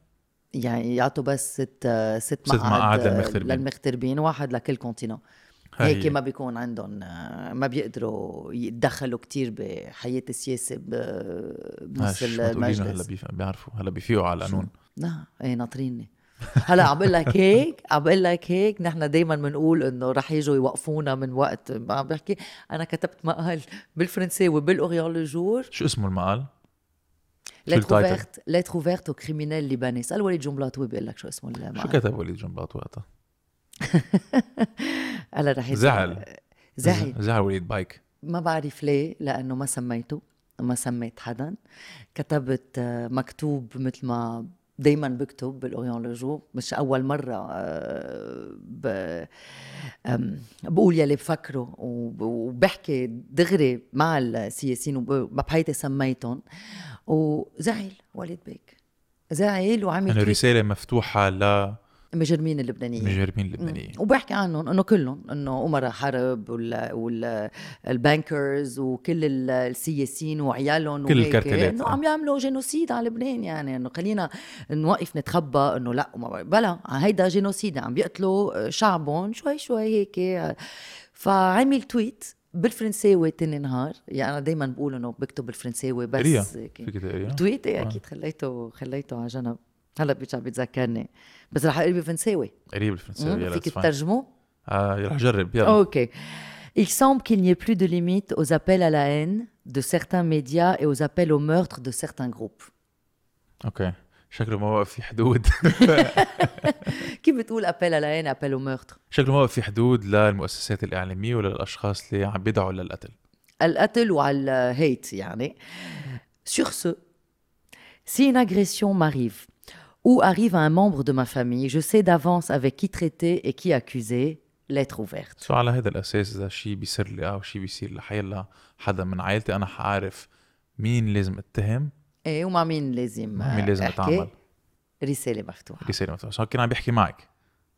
يعني يعطوا بس ست ست ست مقعد مقاعد للمغتربين. للمغتربين واحد لكل كونتينون هيك هي. ما بيكون عندهم ما بيقدروا يتدخلوا كتير بحياة السياسة ب- بنص هلا المجلس بيف- بيعرفوا هلا بيفيقوا على القانون لا إيه ناطريني. هلا عم بقول لك هيك عم بقول لك هيك نحن دائما بنقول إنه رح يجوا يوقفونا من وقت ما عم بحكي. أنا كتبت مقال بالفرنساوي بال L'Orient-Le Jour. شو اسمه المقال؟ ليتر؟ اوفيرت ليتر اوفيرت أو كريمينال ليباني اسال وليد جنبلاطوي بيقول لك شو اسمه شو المقال كتب وليد جنبلاط وقتها؟ هلا رح. زعل. زعل. زعل وليد بيك. ما بعرف ليه لأنه ما سميته ما سميت حدا. كتبت مكتوب مثل ما دايما بكتب بال L'Orient-Le Jour مش أول مرة آه، بقول يلي بفكره وب- وبحكي دغري مع السياسيين وب- بحياتي سميتهم. وزعل وليد بيك. زعل وعمل انه tweet رسالة مفتوحة مجرمين اللبنانيين. لمجرمين اللبنانيين. وبحكي عنهم إنه كلهم إنه امراء حرب وال وال bankers وكل ال- السياسيين وعيالهم كل وهيك، ال cartelات، إنه آه. عم يعملوا génocide على لبنان يعني. إنه خلينا نوقف نتخبى إنه لا. بلا هيدا جينوسيد عم بيقتلوا شعبهم شوي شوي هيك. فعمل تويت بالفرنساوي تاني نهار. يعني أنا دائما بقول إنه بكتب بالفرنساوي بس. فيك تويت آه. أكيد خليته خليته على جنب. هلا بيرجع بيتذكرني بس رح اقري بالفرنساوي قريب الفرنساوي Hum, يلا فيك it's fine. تترجمه آه رح اجرب يلا Ok. Il semble qu'il n'y ait plus de limite aux appels à la haine de certains médias et aux appels au meurtre de certains groupes. اوكي شكله ما بقى في حدود كيف بتقول appel à la haine, appel au meurtre شكله ما بقى في حدود للمؤسسات الاعلاميه ولا للاشخاص اللي عم بيدعوا للقتل القتل وعلى الهيت يعني. Sur ce, Si une agression m'arrive ou arrive à un membre de ma famille, je sais d'avance avec qui traiter et qui accuser, lettre ouverte. سو على هذا الأساس؟ إذا شيء بيصير لي أو شيء بيصير لحيلا حدا من عائلتي أنا حعرف مين لازم أتهم. إيه ومع مين لازم مع مين لازم أحكي؟ أتعامل. رسالة مفتوحة. رسالة مفتوحة. سو كان عم بيحكي معك؟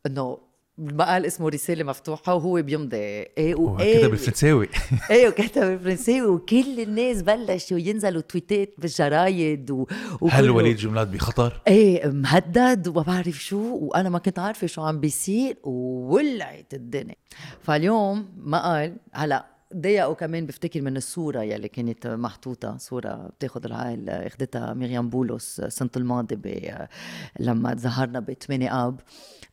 إنه ما قال اسمه رسالة مفتوحة وهو بيمضي. إيه وايه كتب بالفرنساوي. إيه وكتب بالفرنساوي. وكل الناس بلشوا ينزلوا تويتات بالجرايد و... هل وليد جملات بخطر؟ إيه مهدد وما بعرف شو وأنا ما كنت عارفة شو عم بيصير وولعت الدنيا. فاليوم ما قال هلا ضايقوا كمان بفتكر من الصورة يلي كانت محطوطة صورة بتاخد العائل اخدتها ميريام بولس السنة الماضية ب- لما تظهرنا ب 8 آب.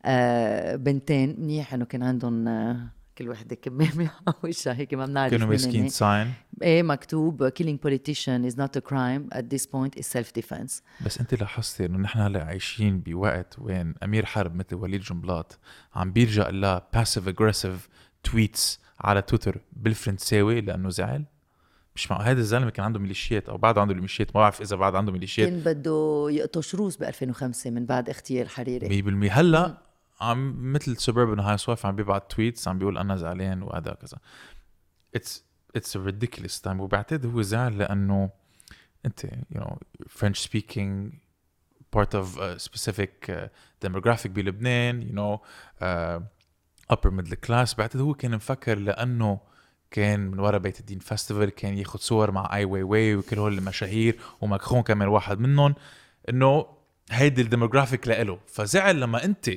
آه، بنتين. منيح إنه كان عندهم آه، كل وحدة كمامة. على وشها هيك ما بنعرف كانوا ماسكين. sign إيه مكتوب killing politician is not a crime at this point is self defense بس أنت لاحظتي إنه نحن هلأ عايشين بوقت وين أمير حرب مثل وليد جنبلاط عم بيرجع لها passive aggressive tweets على تويتر بالفرنساوي لأنه زعل؟ مش مع هذا الزلمة كان عنده ميليشيات أو بعد عنده ميليشيات ما بعرف إذا بعد عنده ميليشيات. كان بده يقطش رأس ب 2005 من بعد اغتيال حريري. 100% هلأ عم مثل سوبربن هاي سواف عم بيبعت tweets عم بيقول أنا زعلان وهذا كذا. it's it's ridiculous time وبعتقد هو زعل لأنه أنت you know French speaking a specific uh, demographic بلبنان know uh, upper middle class. بعتقد هو كان مفكر لأنه كان من ورا بيت الدين festival كان ياخذ صور مع اي واي واي وكل هول المشاهير وماكرون كمان واحد منهم إنه هيدي ال demographic لإله. فزعل لما أنت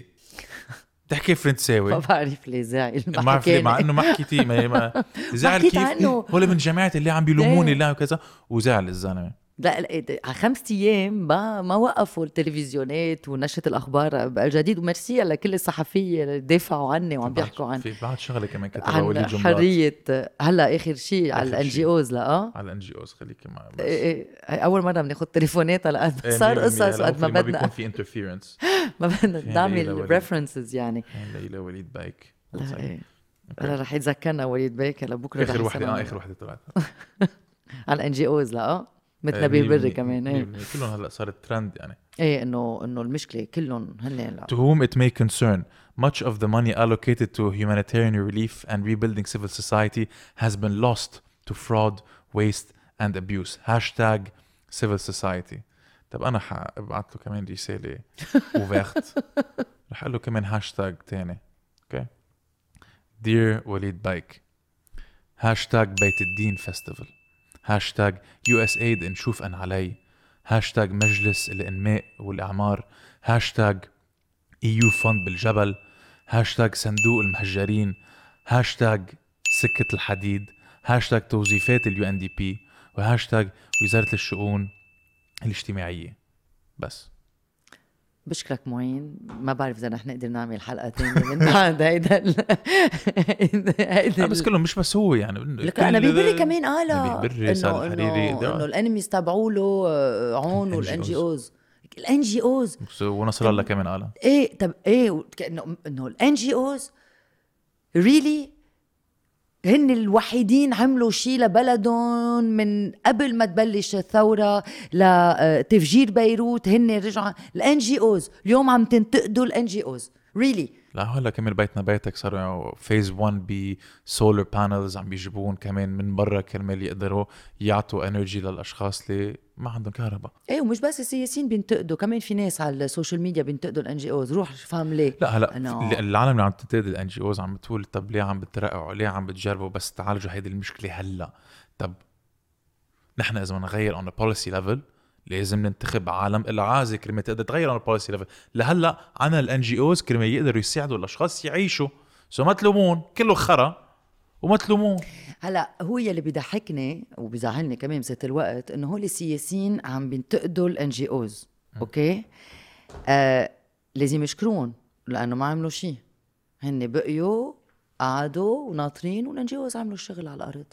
تحكي فرنساوي ما بعرف ليه زعل. ما بعرف ليه مع إنه ما حكيتي ما, زعل كيف؟ عنه. هول من جماعة اللي عم بيلوموني ليه؟ لا وكذا وزعل الزلمة. لا إيه، على خمسة أيام ما ما وقفوا التلفزيونات ونشرة الأخبار بالجديد وميرسي لكل الصحفية اللي دافعوا عني وعم بيحكوا عن في بعد شغلة كمان كتبها وليد عن جملات حرية هلا آخر شيء على ال NGOs لا آه؟ على ال NGOs خليكي معي بس إيه إيه، أول مرة بناخذ تليفونات إيه، صار مية بالمية. قصص هلا قد ما hopefully ما بدنا. بيكون في interference ما بدنا نعمل. references يعني. ليلى وليد بيك؟ لا هلا رح يتذكرنا وليد بيك هلا بكرة آخر وحدة. آه آخر وحدة طلعت. على ال NGOs لا آه؟ مثل آه، نبيه بري. كمان إيه. كلهم هلأ صارت ترند يعني إيه انه إنه المشكلة كلهم هن لا To whom it may concern, much of the money allocated to humanitarian relief and rebuilding civil society has been lost to fraud, waste, and abuse. Hashtag civil society. طب أنا حابعت له كمان رسالة وفيخت رح أقول له كمان هاشتاج تاني okay Dear وليد بايك هاشتاج بيت الدين festival hashtag USAID نشوف أن علي. هاشتاج مجلس الإنماء والإعمار. hashtag EU fund بالجبل. هاشتاج صندوق المهجرين. هاشتاج سكة الحديد. هاشتاج توظيفات ال UNDP. و hashtag وزارة الشؤون الاجتماعية. بس. بشكرك معين. ما بعرف إذا رح نقدر نعمل حلقة ثانية من بعد. هيدا ال- هيدا بس كلهم مش بس هو يعني لك كل- نبيه بري كمان قالها نبيه بري، سعد الحريري، انه ال enemies تبعوا له آه، عون وال NGOs ال NGOs ونصر الله كمان قالها إيه طب إيه كانه إنه ال NGOs really هن الوحيدين عملوا شيء لبلدهم من قبل ما تبلش الثورة لتفجير بيروت هن رجعوا ال NGOs اليوم عم تنتقدوا ال NGOs really لا هلا كمان بيتنا بيتك صاروا phase 1 ب solar panels عم بيجيبون كمان من برا كرمال يقدروا يعطوا energy للأشخاص اللي ما عندهم كهرباء. إيه ومش بس السياسيين بينتقدوا كمان في ناس على ال social media بينتقدوا ال NGOs روح فهم ليه. لا هلا إنه- العالم اللي عم تنتقد ال NGOs عم بتقول طب ليه عم بترقعوا؟ ليه عم بتجربوا؟ بس تعالجوا هيدي المشكلة هلا. طب نحن إذا بدنا نغير on policy level لازم ننتخب عالم العازة كرمال تقدر تغير on policy level. لهلأ عنا ال NGOs كرمال يقدروا يساعدوا الأشخاص يعيشوا. so ما تلومون كله خرا وما تلومون. هلأ هو يلي بيضحكني وبيزعلني كمان بذات الوقت إنه هول السياسيين عم بينتقدوا ال NGOs okay؟ آه لازم يشكرون لأنه ما عملوا شيء هن بقيوا قعدوا وناطرين وال NGOs عملوا الشغل على الأرض.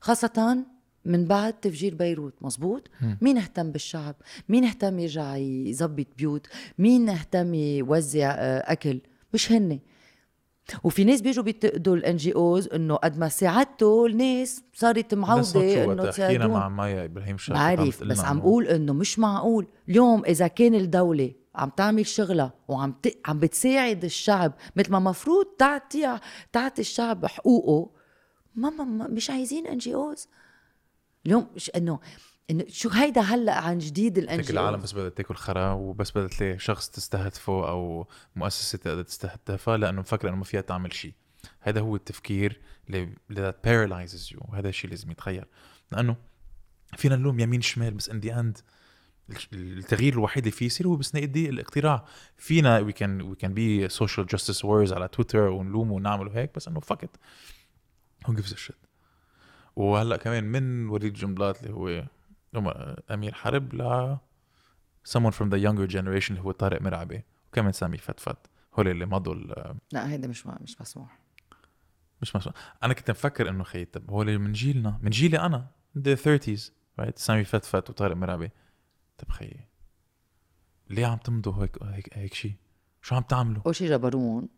خاصة من بعد تفجير بيروت مزبوط مين اهتم بالشعب؟ مين اهتم يرجع يظبط بيوت؟ مين اهتم يوزع آه، أكل؟ مش هن. وفي ناس بيجوا بينتقدوا ال NGOs إنه قد ما ساعدتوا الناس صارت معوده إنه حكينا مع مايا إبراهيم شاكر بعرف بس عم بقول إنه مش معقول. اليوم إذا كان الدولة عم تعمل شغلها وعم ت... عم بتساعد الشعب مثل ما مفروض تعطي تعطي الشعب حقوقه ما, ما مش عايزين NGOs اليوم انه إنه شو هيدا هلأ عن جديد ال NG العالم بس بدها تاكل خرا وبس بدها تلاقي شخص تستهدفه أو مؤسسة تقدر تستهدفها لأنه مفكره إنه ما فيها تعمل شيء هذا هو التفكير اللي paralyzes you. وهذا الشيء لازم يتغير. لأنه فينا نلوم يمين شمال بس in the end التغيير الوحيد اللي فيه يصير هو بس صندوق الاقتراع. فينا we can we can be social justice warriors على تويتر ونلوم ونعمل هيك بس إنه fuck it who gives shit وهلأ كمان من وليد جنبلاط اللي هو أمير حرب ل someone from the younger generation اللي هو طارق مرعبي وكمان سامي فتفت هول اللي مضوا لا هيدا مش مش مسموح. مش مسؤول أنا كنت مفكر إنه خي طب هو اللي من جيلنا من جيلي أنا the 30s right سامي فتفت وطارق مرعبي طب خي ليه عم تمضوا هيك هيك هيك شيء شو عم تعملوا؟ أول شيء جبرون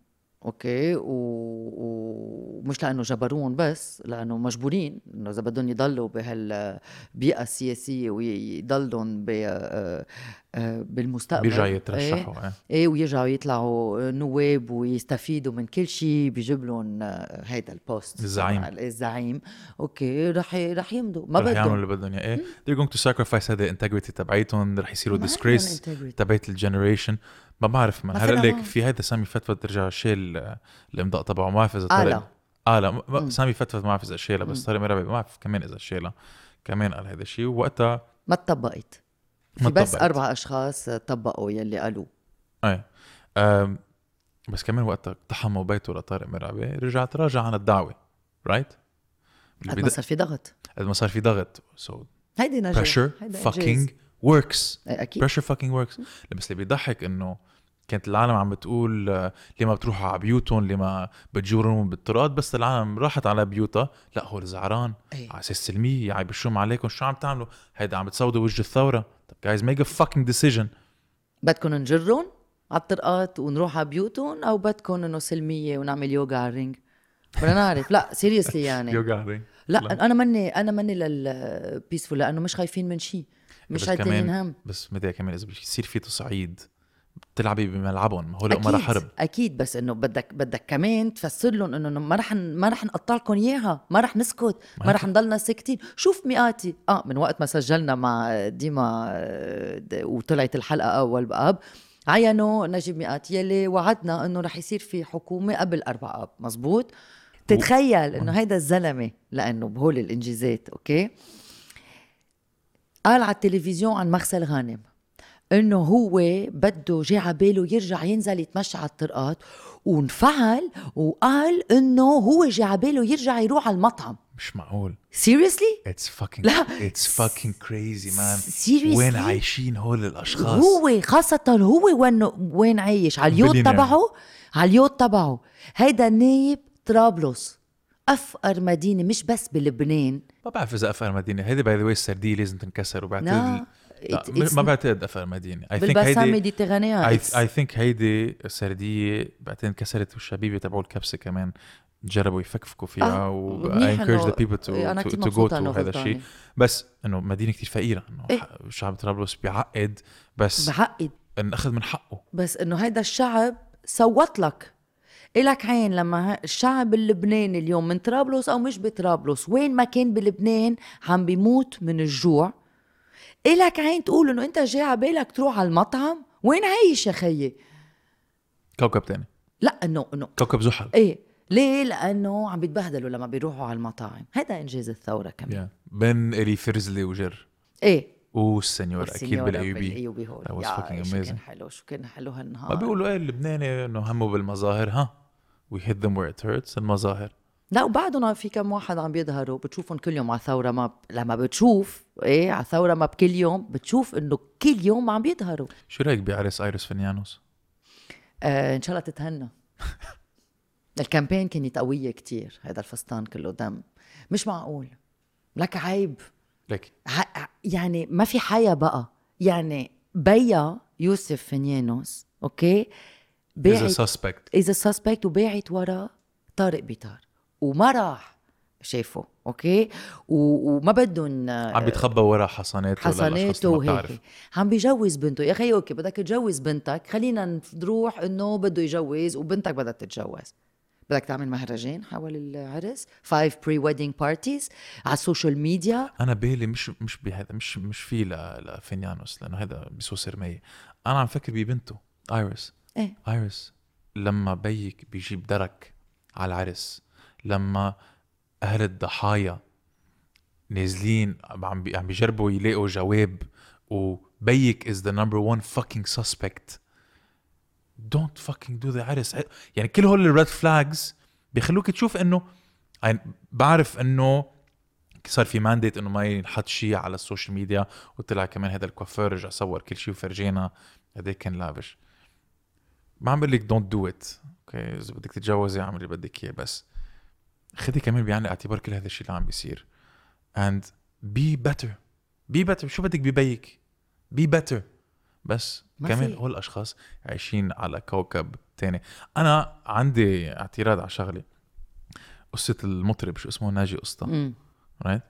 okay? و- ومش لأنه جبرون بس لأنه مجبورين إنه إذا بدهم يضلوا بهالبيئه السياسيه ويضلهم ب آه، آه، بالمستقبل. بيرجعوا إيه؟ يترشحوا إيه. إيه. ويرجعوا يطلعوا نواب ويستفيدوا من كل شيء بيجيب لهم آه، هيدا البوست الزعيم. الزعيم. okay رح رح يمضوا. ما رح يعملوا بدهم. اللي بدهم إيه they're going to sacrifice هذا ال integrity تبعيتهم رح يصيروا disgrace. تبعت ال generation ما بعرف من هلا معه. في هيدا سامي فتفت ترجع شيل الإمضاء تبعه. ما بعرف إذا لا آه لا. سامي فتفت ما بعرف إذا شيلها بس. طارق مرعبي ما بعرف كمان إذا شيلها. كمان قال هذا الشيء ووقتها ما اتطبقت ما في بس. أربع أشخاص طبقوا يلي قالوه إيه. بس كمان وقتها اقتحموا بيته لطارق مرعبي رجع تراجع عن الدعوة right قد ما صار في ضغط. قد ما صار في ضغط. so هيدي نجاح works. إيه، أكيد. Pressure fucking works. بس اللي بيضحك إنه كانت العالم عم بتقول آه، ليه ما بتروحوا على بيوتهم؟ ليه ما بتجروهم بالطرقات بس العالم راحت على بيوتها لا هو زعران. إيه. على أساس سلميه عم بشوم عليكم. شو عم تعملوا؟ هيدا عم بتسودوا وجه الثورة. طب guys make a fucking decision. بدكم نجرهم على الطرقات ونروح على بيوتهم أو بدكم إنه سلمية ونعمل يوغا على الرينج؟ بدنا نعرف لا سيريسلي يعني. يوجع لا أنا ماني أنا ماني للبيسفول لأنه مش خايفين من شيء مش كمان هم بس مدى كمان إذا بيصير في تصعيد بتلعبي بملعبهم. ما هو لقمه مرة حرب. أكيد بس إنه بدك بدك كمان تفسر لهم إنه ما رح ما رح نقطع لكم إياها ما رح نسكت ما. رح نضلنا ساكتين. شوف مئاتي. آه من وقت ما سجلنا مع ديما وطلعت الحلقة أول بأب عينوا نجيب مئاتي يلي وعدنا إنه رح يصير في حكومة قبل أربع أب مزبوط؟ تتخيل إنه هيدا الزلمة لأنه بهول الإنجازات okay؟ قال على التلفزيون عن مارسيل غانم إنه هو بده جاي على باله يرجع ينزل يتمشى على الطرقات وانفعل وقال إنه هو جاي على باله يرجع يروح على المطعم. مش معقول. seriously it's fucking لا. it's fucking crazy man. Seriously؟ وين عايشين هول الأشخاص؟ هو خاصة هو وين وين عايش؟ على ال yacht. تبعه؟ على اليوت تبعه. هيدا نايب طرابلس. أفقر مدينة مش بس بلبنان. ما بعرف إذا أفقر مدينة. هيدي باي ذا واي السردية لازم تنكسر وبعتقد ما بعتقد أفقر مدينة. اي ثينك هيدي ميديترانيان اي اي ثينك هيدي السردية بعدين انكسرت والشبيبه تبعوا الكبسة كمان. جربوا يفكفكوا فيها آه، و منيح I encourage إنه- the people to, أنا to, كتير to go مبسوطة to إنه هذا الشيء. بس إنه مدينة كتير فقيرة إنه إيه. شعب طرابلس بيعقد بس بعقد انه أخذ من حقه. بس إنه هيدا الشعب صوت لك. إلك عين لما الشعب اللبناني اليوم من طرابلس أو مش بطرابلس وين ما كان بلبنان عم بيموت من الجوع. إلك عين تقول إنه أنت جاي على بالك تروح على المطعم؟ وين عايش يا خيي؟ كوكب تاني. لا إنه إنه. كوكب زحل. إيه. ليه؟ لأنه عم بيتبهدلوا لما بيروحوا على المطاعم. هذا إنجاز الثورة كمان. Yeah. بن إلي فرزلي وجر. إيه. والسنيور أكيد بالأيوبي. بالأيوبي هول. يا شو. كان حلو شو كان حلو هالنهار. ما بيقولوا إيه اللبناني إنه همه بالمظاهر ها؟ We hit them where it hurts المظاهر لا وبعدهم في كم واحد عم بيظهروا بتشوفهم كل يوم على ثورة ما ب... لما بتشوف إيه على ثورة ما بكل يوم بتشوف إنه كل يوم عم بيظهروا. شو رأيك بعرس آيرس فينيانوس؟ آه إن شاء الله تتهنى. الكامبين كانت قوية كتير هذا الفستان كله دم. مش معقول. لك عيب. ليك ع- يعني ما في حياة بقى. يعني بيا يوسف فينيانوس أوكي؟ Is a باعت suspect. اذا سسبكت وباعت ورا طارق بيطار. وما راح شافه أوكي؟ و... وما بدهم عم بيتخبى ورا حصاناته حصاناته وهيك. عم بيجوز بنته. يا أخي أوكي بدك تجوز بنتك خلينا نروح إنه بده يجوز وبنتك بدها تتجوز. بدك تعمل مهرجان حول العرس five pre-wedding parties على ال social media أنا بالي مش مش بهذا مش مش في لفينيانوس لأنه هذا بسوس رمية. أنا عم فكر ببنته ايريس إيه. ايريس لما بيك بيجيب درك على العرس لما أهل الضحايا نازلين عم عم بيجربوا يلاقوا جواب وبيك is the number one fucking suspect. Don't fucking do the عرس. يعني كل هول ال red flags بيخلوك تشوف إنه يعني بعرف إنه صار في mandate إنه ما ينحط شيء على ال social media وطلع كمان هذا الكوافير رجع صور كل شيء وفرجينا. قد إيه كان لابش ما عم بقول لك don't do it okay إذا بدك تتجوزي اعمل اللي بدك إياه بس خدي كمان بعين الاعتبار كل هذا الشيء اللي عم بيصير. And be better. Be better. شو بدك ببيك؟ Be better. بس ما كمان. هول الأشخاص عايشين على كوكب تاني. أنا عندي اعتراض على شغلة. قصة المطرب شو اسمه؟ ناجي امم right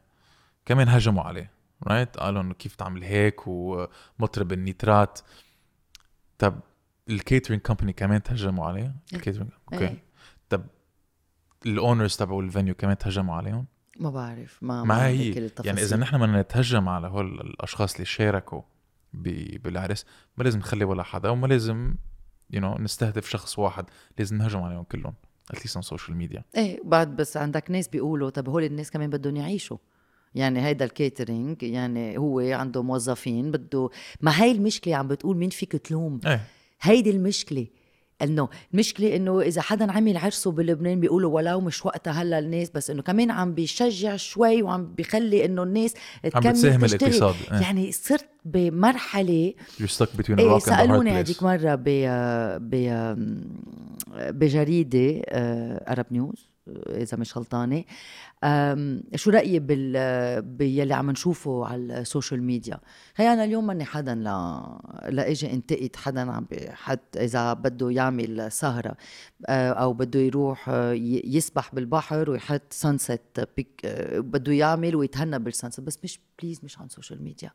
كمان هجموا عليه. right قالوا إنه كيف تعمل هيك ومطرب النيترات. طب ال catering company كمان تهجموا عليه ال catering okay. طب ال owners تبعوا ال venue كمان تهجموا عليهم؟ ما بعرف ما ما هي. يعني إذا نحن بدنا نتهجم على هول الأشخاص اللي شاركوا بالعرس ما لازم نخلي ولا حدا وما لازم you you know, نستهدف شخص واحد لازم نهجم عليهم كلهم at least على ال social media إيه بعد بس عندك ناس بيقولوا طب هول الناس كمان بدهم يعيشوا. يعني هيدا ال catering يعني هو عنده موظفين بده ما هاي المشكلة عم بتقول مين فيك تلوم؟ إيه. هيدي المشكلة إنه المشكلة إنه إذا حدا عمل عرسه بلبنان بيقولوا ولو مش وقتها هلأ الناس بس إنه كمان عم بيشجع شوي وعم بيخلي إنه الناس عم تكمل بتساهم تشتري. الاقتصاد إيه. يعني صرت بمرحلة hard سألوني هذيك مرة ب ب بجريدة Arab News إذا مش غلطانة. شو رأيي بال باللي عم نشوفه على ال social media؟ هي أنا اليوم ماني حدا لا لا إجي انتقد حدا عم حد إذا بده يعمل سهرة آه، أو بده يروح ي- يسبح بالبحر ويحط sunset pic آه، بده يعمل ويتهنى بال sunset بس مش please مش على ال social media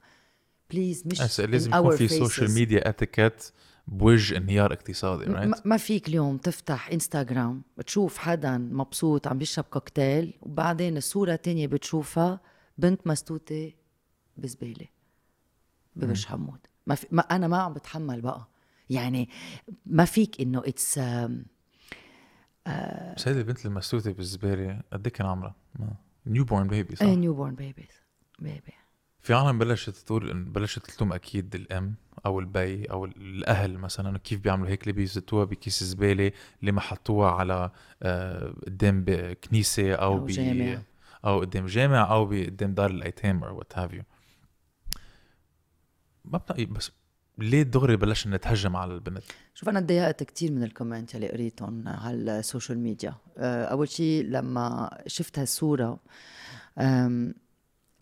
please مش لازم يكون في. social media etiquette بوجه انهيار اقتصادي right ما فيك اليوم تفتح انستغرام تشوف حدا مبسوط عم بيشرب كوكتيل وبعدين الصورة التانية بتشوفها بنت مسطوطة بزبالة ببرج حمود ما, في ما أنا ما عم بتحمل بقى. يعني ما فيك إنه it's بس هيدي البنت المسلوطة بالزبالة قد إيه كان عمرها؟ newborn baby صح؟ newborn babies baby في عالم بلشت تقول إن بلشت تلوم أكيد الأم أو البي أو الأهل مثلا كيف بيعملوا هيك اللي بيزتوها بكيس زبالة اللي ما حطوها على آه، قدام بكنيسة أو, أو جامع. أو قدام جامع أو قدام دار الأيتام أو what have you ما بس ليه دغري بلشنا نتهجم على البنت؟ شوف أنا تضايقت كثير من ال comment اللي قريتهم على ال social media آه، أول شيء لما شفت هالصورة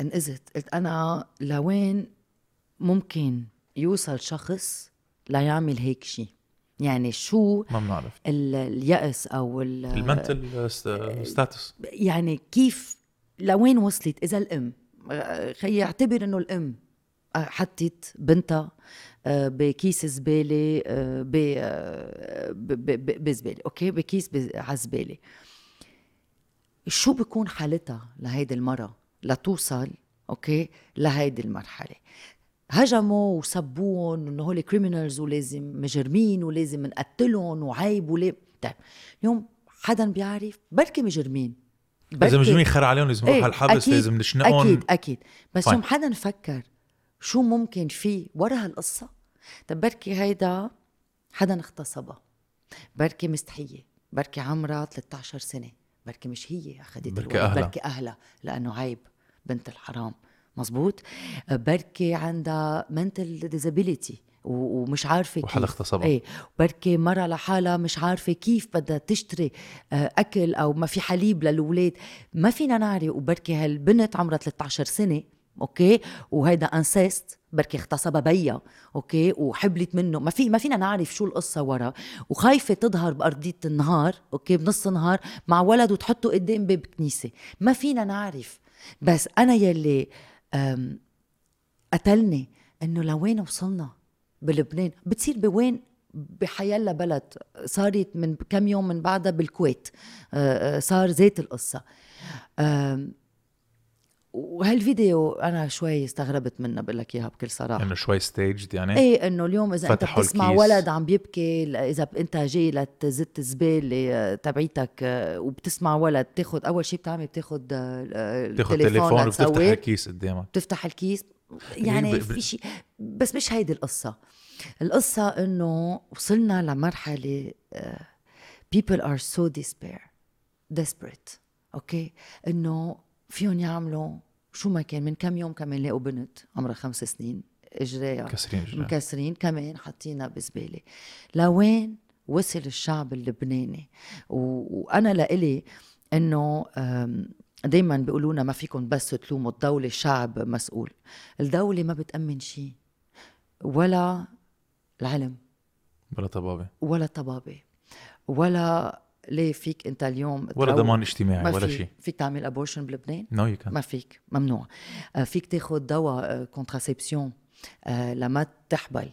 انقذت قلت أنا لوين ممكن يوصل شخص ليعمل هيك شيء يعني شو ما بنعرف. ال- اليأس أو ال- ال mental status يعني كيف لوين وصلت؟ إذا الأم آه، خي يعتبر إنه الأم آه، حطت بنتها آه، بكيس زبالة آه، آه، بزبالة أوكي؟ بكيس على زباله شو بكون حالتها لهيدي المرة؟ لتوصل أوكي لهيدي المرحلة. هجموا وسبوهم إنه هول criminals ولازم مجرمين ولازم نقتلهم وعيب وليه طيب اليوم حدا بيعرف بركي مجرمين. إذا مجرمين خرا عليهم لازم يروحوا على الحبس لازم نشنقهم. أكيد أكيد. بس. يوم حدا فكر شو ممكن في ورا هالقصة طب بركي هيدا حدا اغتصبها بركي مستحية. بركي عمرها 13 سنة. بركي مش هي أخذت بركي الولد، أهلها. بركي أهلها لأنه عيب بنت الحرام. مزبوط بركي عندها mental disability ومش عارفة كيف. اغتصبها. إيه. بركي مرة لحالها مش عارفة كيف بدها تشتري آه، أكل أو ما في حليب للولاد. ما فينا نعرف. وبركي هالبنت عمرها 13 سنة أوكي؟ وهيدا incest بركي اغتصبها بيا أوكي؟ وحبلت منه. ما في ما فينا نعرف شو القصة ورا. وخايفة تظهر بأرضية النهار أوكي؟ بنص النهار مع ولد وتحطه قدام باب كنيسه ما فينا نعرف. بس أنا يلي قتلني إنه لوين وصلنا بلبنان؟ بتصير بوين؟ بحيلا بلد. صارت من كم يوم من بعدها بالكويت. آه، آه، صار زيت القصة. آم، وهالفيديو أنا شوي استغربت منه بقول لك إياها بكل صراحة. إنه شوي staged يعني؟ إيه إنه اليوم إذا أنت بتسمع الكيس. ولد عم يبكي ل- إذا أنت جاي لتزت الزبالة آه، تبعيتك آه، وبتسمع ولد بتاخد أول شيء بتعمل بتاخد آه، تاخذ التليفون تليفون وبتفتح الكيس قدامك. بتفتح الكيس. يعني ب- ب- في شيء بس مش هيدي القصة. القصة إنه وصلنا آه، people are so despair desperate. أوكي؟ إنه فيهم يعملوا شو ما كان من كم يوم كمان لقوا بنت عمرها خمس سنين إجريها. كسرين إجرها. مكسرين كمان حاطينها بزبالة. لوين وصل الشعب اللبناني؟ و... وأنا لإلي إنه دائما بيقولوا لنا ما فيكم بس تلوموا الدولة الشعب مسؤول. الدولة ما بتأمن شيء ولا العلم. بلا طبابة. ولا طبابة. ولا ليه فيك انت اليوم ولا ضمان اجتماعي ما ولا شيء. فيك تعمل abortion بلبنان؟ no كان ما فيك. ممنوع. آه، فيك تاخد دواء contraception لما تحبل.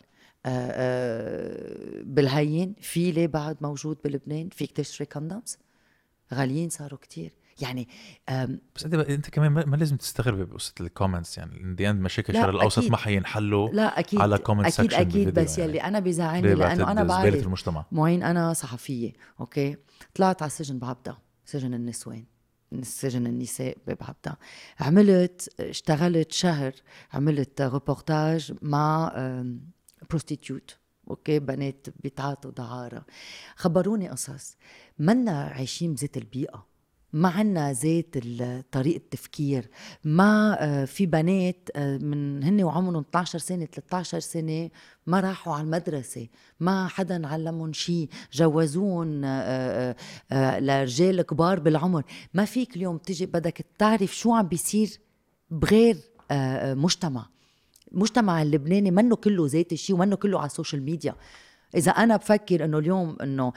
آه، آه، بالهين في ليه بعد موجود بلبنان؟ فيك تشتري condoms غاليين صاروا كتير. يعني بس أنت أنت كمان ما لازم تستغرب بقصه ال comments يعني إن دي مشاكل الشرق الأوسط. ما حينحلوا لا أكيد على comment أكيد أكيد بس يعني. يلي أنا بيزعلني لأنه أنا بعرف المجتمع. معين أنا صحفية أوكي؟ طلعت على السجن بعبدا سجن النسوان سجن النساء ببعبدا عملت اشتغلت شهر عملت ريبورتاج مع prostitute أوكي؟ بنات بيتعاطوا دعارة. خبروني قصص. منا عايشين بزيت البيئة. ما عنا زيت ال- طريقة التفكير. ما في بنات آه، من هن وعمرهم 12 سنة 13 سنة ما راحوا على المدرسة ما حدا علمهم شيء جوزوهن آه، آه، لرجال كبار بالعمر. ما فيك اليوم تجي بدك تعرف شو عم بيصير بغير مجتمع. المجتمع اللبناني منه كله زيت الشيء ومنه كله على ال social media إذا أنا بفكر إنه اليوم إنه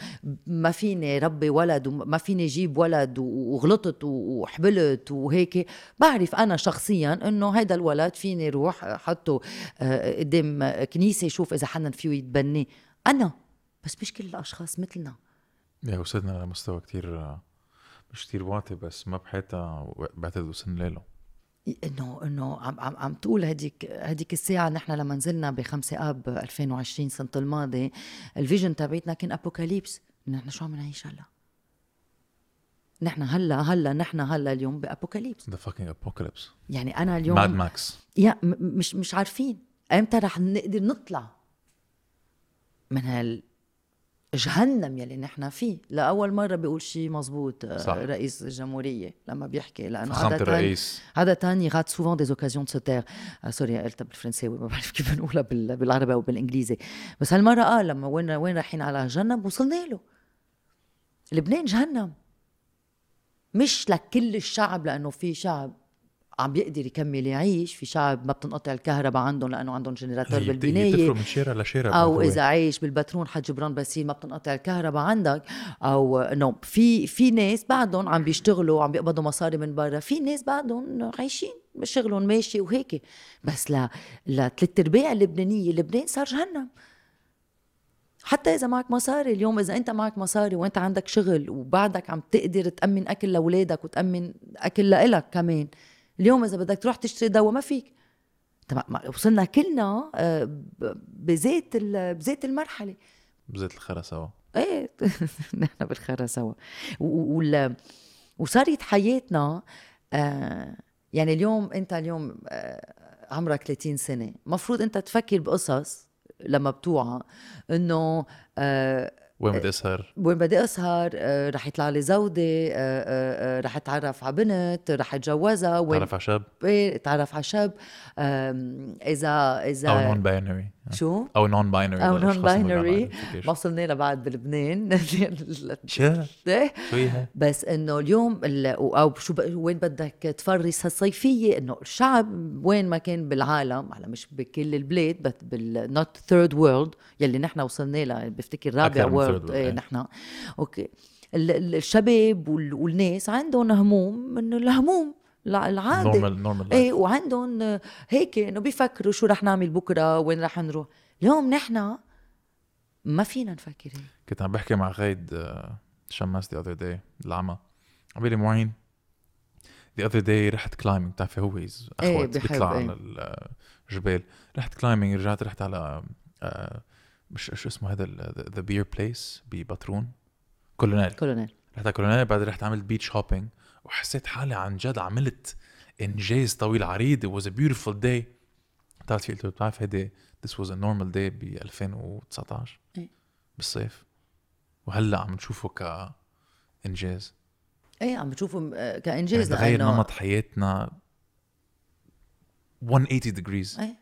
ما فيني ربي ولد وما فيني جيب ولد وغلطت وحبلت وهيك بعرف أنا شخصيا إنه هيدا الولد فيني روح حطه آه، قدام كنيسة شوف إذا حدا فيه يتبنيه أنا بس مش كل الأشخاص مثلنا. يا وصلنا لمستوى كتير مش كتير واطي بس ما بحياتها بعتقد وصلنا له إنه إنه عم عم عم تقول هديك هديك الساعة نحن لما نزلنا بخمسة آب 2020 سنة الماضي ال vision تبعتنا كان apocalypse. نحن شو عم نعيش هلا؟ نحن هلا هلا نحن هلا اليوم ب apocalypse. the fucking apocalypse يعني أنا اليوم Mad Max يا مش مش عارفين. إمتى رح نقدر نطلع من هال جهنم يلي نحن فيه. لاول مرة بيقول شيء مزبوط آه، صح. رئيس الجمهورية لما بيحكي لأنه عادة الرئيس. عادة il rate souvent des occasions de se taire sorry قلتها بالفرنساوي ما بعرف كيف بنقولها بال- بالعربي أو بالإنجليزي. بس هالمرة آه لما وين وين رايحين على جهنم؟ وصلنا له. لبنان جهنم. مش لكل الشعب لأنه في شعب عم بيقدر يكمل يعيش في شعب ما بتنقطع الكهرباء عندهم لأنه عندهم جنراتور بالبنايه من شارع لشارع أو. إذا عايش بالبترون حد جبران بسيل ما بتنقطع الكهرباء عندك. أو انه في في ناس بعدهم عم بيشتغلوا وعم بيقبضوا مصاري من برا. في ناس بعدهم عايشين شغلهم ماشي وهيك. بس ل لثلاث أرباع اللبنانية لبنان صار جهنم. حتى إذا معك مصاري اليوم إذا أنت معك مصاري وأنت عندك شغل وبعدك عم تقدر تأمن أكل لأولادك وتأمن أكل لإلك كمان. اليوم إذا بدك تروح تشتري دواء ما فيك. طبعا وصلنا كلنا آه، ب- بزيت ال- بزيت المرحلة. بزيت الخرا سوا. إيه نحن بالخير سوا. وال وصارت حياتنا آه يعني اليوم أنت اليوم آه عمرك 30 سنة. مفروض أنت تفكر بقصص لما بتوعى إنه وين بدي أسهر؟ وين بدي أسهر؟ آه، رح يطلع لي زوجة آه، آه، آه، رح أتعرف على بنت رح أتجوزها وين تعرف على شاب؟ إيه، أتعرف على شاب. إذا إذا أو non-binary شو؟ أو non-binary أو non-binary ما وصلنا لبعد بلبنان. شو؟ شو بس إنه اليوم ال- أو شو وين بدك تفرس هالصيفية؟ إنه الشعب وين ما كان بالعالم على مش بكل البلاد بس بال not third world يلي نحن وصلنا لها بفتكر رابع world world، إيه إيه. نحن. أوكي. ال- ال- الشباب وال- والناس عندهم هموم إنه الهموم الع- العادة. normal normal إيه وعندهم هيك إنه بيفكروا شو رح نعمل بكرة وين رح نروح. اليوم نحن ما فينا نفكر هيك. كنت عم بحكي مع غيد آه، شماس the other day العمى. عم لي معين the other day رحت climbing بتعرفي هو إيه، أخوت بحب، بيطلع إيه. على الجبال رحت climbing رجعت رحت على آه، مش شو اسمه هذا the beer place بالبترون؟ Colonel. Colonel. رحت على كولونيل بعدين رحت عملت beach hopping وحسيت حالي عن جد عملت انجاز طويل عريض. It was a beautiful day. طلعت فيه قلت له بتعرف هيدي this was a normal day ب 2019 إيه. بالصيف. وهلأ عم نشوفه كانجاز إيه عم بتشوفوا م- آه، يعني كانجاز تغير لأنه- نمط حياتنا 180 degrees. إيه.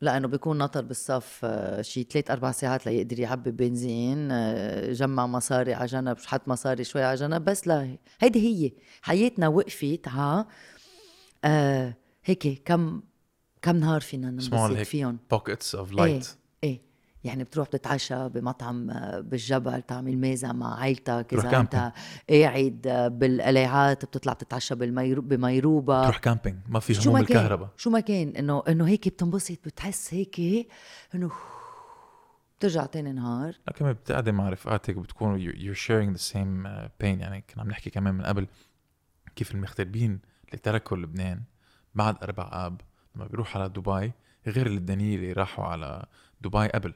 لأنه بيكون ناطر بالصف آه، شي ثلاث أربع ساعات ليقدر يعبي بنزين آه، جمع مصاري على جنب حط مصاري شوي على جنب بس لا هيدي هي حياتنا وقفت ها آه هيك كم كم نهار فينا ننبسط هيك فيهم. of إيه light. إيه. يعني بتروح تتعشى بمطعم آه، بالجبل تعمل مازة مع عائلتك إذا أنت قاعد بالقليعات بتطلع تتعشى بالميرو بميروبة تروح camping ما في هموم ما كان الكهرباء شو ما كان إنه إنه هيك بتنبسط بتحس هيك إنه بترجع تاني نهار. كمان بتقعدي مع رفقاتك بتكونوا sharing the same uh, pain. يعني كنا عم نحكي كمان من قبل كيف المغتربين اللي تركوا لبنان بعد أربع آب لما بيروحوا على دبي غير اللبنانيين اللي راحوا على دبي قبل.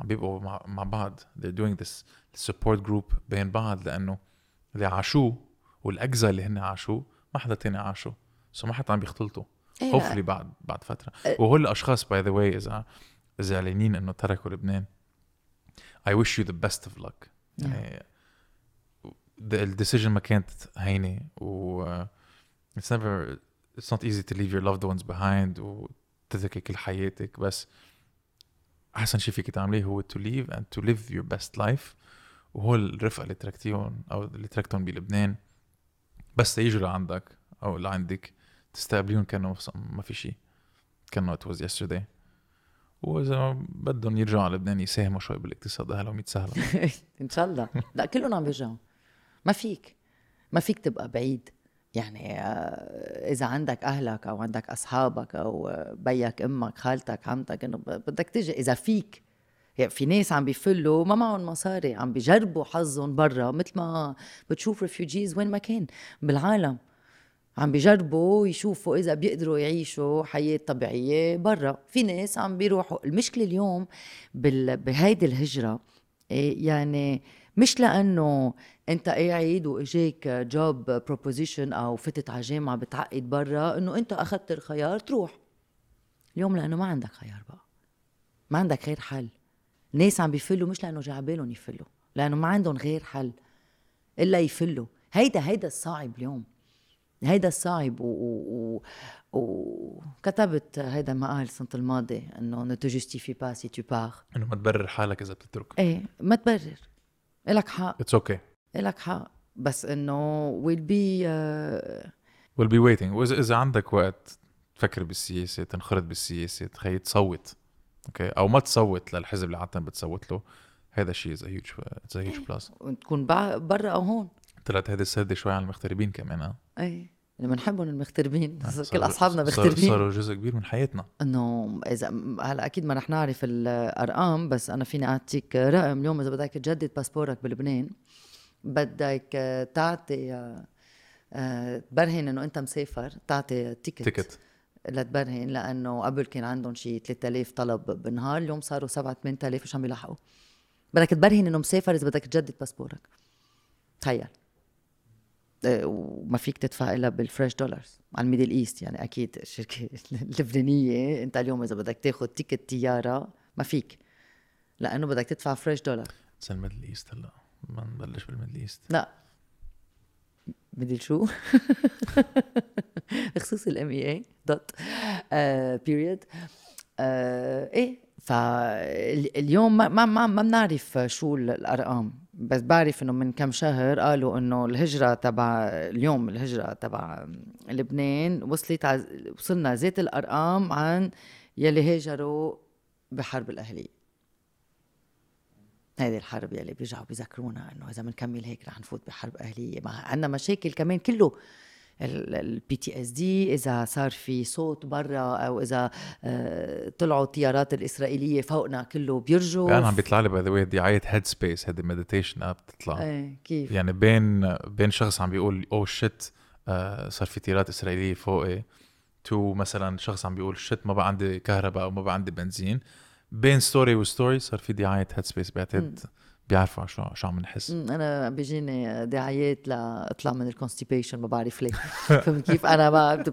عم بيبقوا مع, مع بعض. They're doing this support group بين بعض لأنه اللي عاشوه والأجزاء اللي هن عاشوه ما حدا تاني عاشوا so ما حدا عم بيختلطوا. إيه. Hopefully بعد بعد فترة. وهول الأشخاص by the way إذا زعلانين إنه تركوا لبنان. I wish you the best of luck. يعني the- الديسيجن ما كانت هينة. و it's never it's not easy to leave your loved ones behind وتتركي كل حياتك بس أحسن شيء فيك تعمليه هو to leave and to live your best life وهو الرفقة اللي تركتيهم أو اللي تركتهم بلبنان. بس يجوا لعندك أو لعندك تستقبليهم كأنه ما في شيء كأنه it was yesterday. وإذا بدهم يرجعوا على لبنان يساهموا شوي بالاقتصاد أهلا وميت سهلا إن شاء الله. لا كلهم عم بيرجعوا. ما فيك. ما فيك تبقى بعيد. يعني آه، إذا عندك أهلك أو عندك أصحابك أو بيك أمك خالتك عمتك إنه بدك تجي إذا فيك. يعني في ناس عم بيفلوا ما معهم مصاري عم بيجربوا حظهم برا مثل ما بتشوف ريفوجيز وين ما كان بالعالم. عم بيجربوا يشوفوا إذا بيقدروا يعيشوا حياة طبيعية برا. في ناس عم بيروحوا. المشكلة اليوم. بهيدي الهجرة إيه يعني مش لأنه أنت قاعد وإجاك جوب بروبوزيشن أو فتت على جامعة بتعقد برا إنه أنت اخذت الخيار تروح. اليوم لأنه ما عندك خيار بقى. ما عندك غير حل. الناس عم بيفلوا مش لأنه جا بالهم يفلوا لأنه ما عندهم غير حل إلا يفلوا. هيدا هيدا الصعب اليوم. هيدا الصعب و... و... و... وكتبت هيدا المقال السنة الماضية إنه ne te justifie pas si tu pars. إنه ما تبرر حالك إذا بتترك. إيه ما تبرر. إلك حق. it's okay إلك حق. بس إنه be uh, will be waiting واذا إذا عندك وقت تفكر بالسياسة تنخرط بالسياسة تخيل تصوت. okay أو ما تصوت للحزب اللي عادة بتصوت له. هذا الشيء is huge it's huge plus تكون برا أو هون. طلعت هذه السردة شوي على المغتربين كمان إيه. بنحبهم المغتربين كل صاروا- أصحابنا مغتربين. صاروا جزء كبير من حياتنا. إنه إذا هلأ أكيد ما رح نعرف الأرقام بس أنا فيني أعطيك رقم. اليوم إذا بدك تجدد باسبورك بلبنان بدك آه، تعطي آه، آه، تبرهن إنه أنت مسافر تعطي ticket ticket. لتبرهن لأنه قبل كان عندهم شي 3000 طلب بالنهار اليوم صاروا 7 8000 مش عم بيلحقوا بدك تبرهن إنه مسافر إذا بدك تجدد باسبورك. تخيل. آه، وما فيك تدفع إلا بال fresh dollars على ال Middle East. يعني أكيد الشركة اللبنانية أنت اليوم إذا بدك تاخذ ticket طياره ما فيك لأنه بدك تدفع فريش دولار اتس الميدل إيست هلا ما نبلش بال Middle East. لا. بدي شو؟ بخصوص ال MEA dot period إيه فاليوم ما ما, ما بنعرف شو الأرقام. بس بعرف إنه من كم شهر قالوا إنه الهجرة تبع اليوم الهجرة تبع لبنان وصلت عز... وصلنا زيت الأرقام عن يلي هاجروا بحرب الاهليه هذه الحرب يلي بيرجعوا بيذكرونا إنه إذا بنكمل هيك رح نفوت بحرب أهلية. ما عندنا مشاكل كمان كله. ال PTSD إذا صار في صوت برا أو إذا آه، طلعوا الطيارات الإسرائيلية فوقنا كله بيرجعوا. أنا عم بيطلع لي by the دعايه Headspace هيدي meditation app بتطلع. إيه كيف؟ يعني بين بين شخص عم بيقول oh shit صار في طيارات إسرائيلية فوقي تو مثلا شخص عم بيقول shit ما بقى عندي كهرباء أو ما بقى عندي بنزين. بين story و story صار في دعايه Headspace بعتقد بيعرفوا شو شو عم نحس. أنا بيجيني دعايات لاطلع من ال constipation ما بعرف ليه. فهمت كيف؟ أنا ما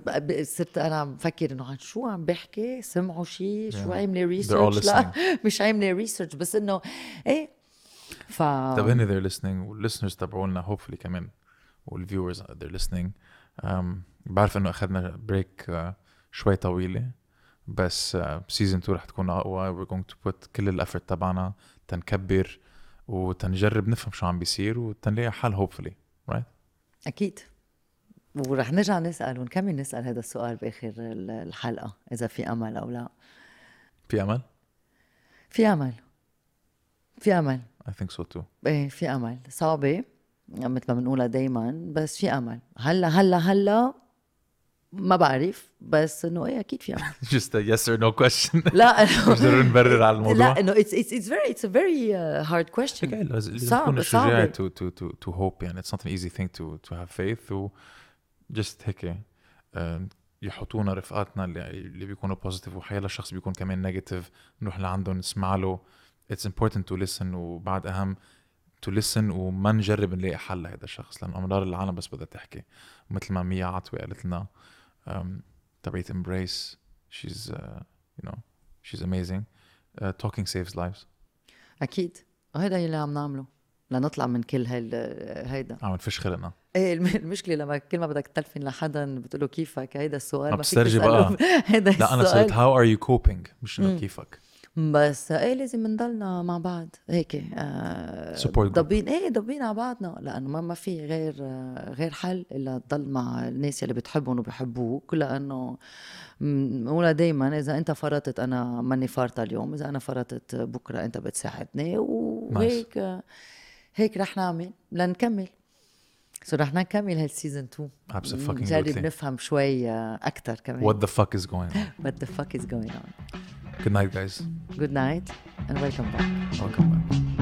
صرت أنا عم بفكر إنه عن شو عم بحكي؟ سمعوا شيء شو عاملة research لا مش عاملة research بس إنه إيه؟ ف طب هن they're listening والlisteners تبعولنا hopefully كمان والviewers they're listening. um, بعرف إنه أخذنا break uh, شوي طويلة بس season uh, 2 رح تكون أقوى. We're going to put كل ال effort تبعنا تنكبر. وتنجرب نفهم شو عم بيصير وتنلاقي حل hopefully right أكيد. ورح نرجع نسأل ونكمل نسأل هذا السؤال بآخر الحلقة إذا في أمل أو لا. في أمل؟ في أمل. في أمل. I think so too. إيه في أمل. صعبة مثل ما بنقولها دايما بس في أمل. هلأ هلأ هلأ ما بعرف بس إنه إيه أكيد في أمل. Just a yes or no question. لا مش ضروري نبرر على الموضوع؟ لا إنه it's it's it's very it's a very uh, hard question. تكون الشجاعة to to to to hope يعني it's not an easy thing to to have faith و just هيك يحطونا رفقاتنا اللي اللي بيكونوا positive وحيلا شخص بيكون كمان negative نروح لعنده نسمع له. It's important to listen وبعد أهم to listen وما نجرب نلاقي حل لهذا الشخص لأنه أمرار العالم بس بدها تحكي. مثل ما ميا عطوي قالت لنا um, تبعت Embrace she's uh, you know she's amazing. Uh, talking saves lives. أكيد. وهذا اللي عم نعمله. لنطلع من كل هال هيدا. عم نفش خلقنا. إيه المشكلة لما كل ما بدك تلفن لحدا بتقول له كيفك هيدا السؤال ما بتسترجي بقى. هيدا لا أنا صرت how are you coping مش إنه كيفك. بس إيه لازم نضلنا مع بعض؟ هيك آه ضبين إيه ضبين على بعضنا. لأنه ما ما في غير آه غير حل إلا تضل مع الناس اللي بتحبهم وبحبوك لأنه بقولها دائما إذا أنت فرطت أنا ماني فارطة اليوم. إذا أنا فرطت بكرة أنت بتساعدني. وهيك آه هيك رح نعمل لنكمل. سو رح نكمل هالسيزون 2 نجرب نفهم شوي أكثر كمان. What the fuck is going on? What the fuck is going on. Good night guys. Good night and welcome back. Welcome back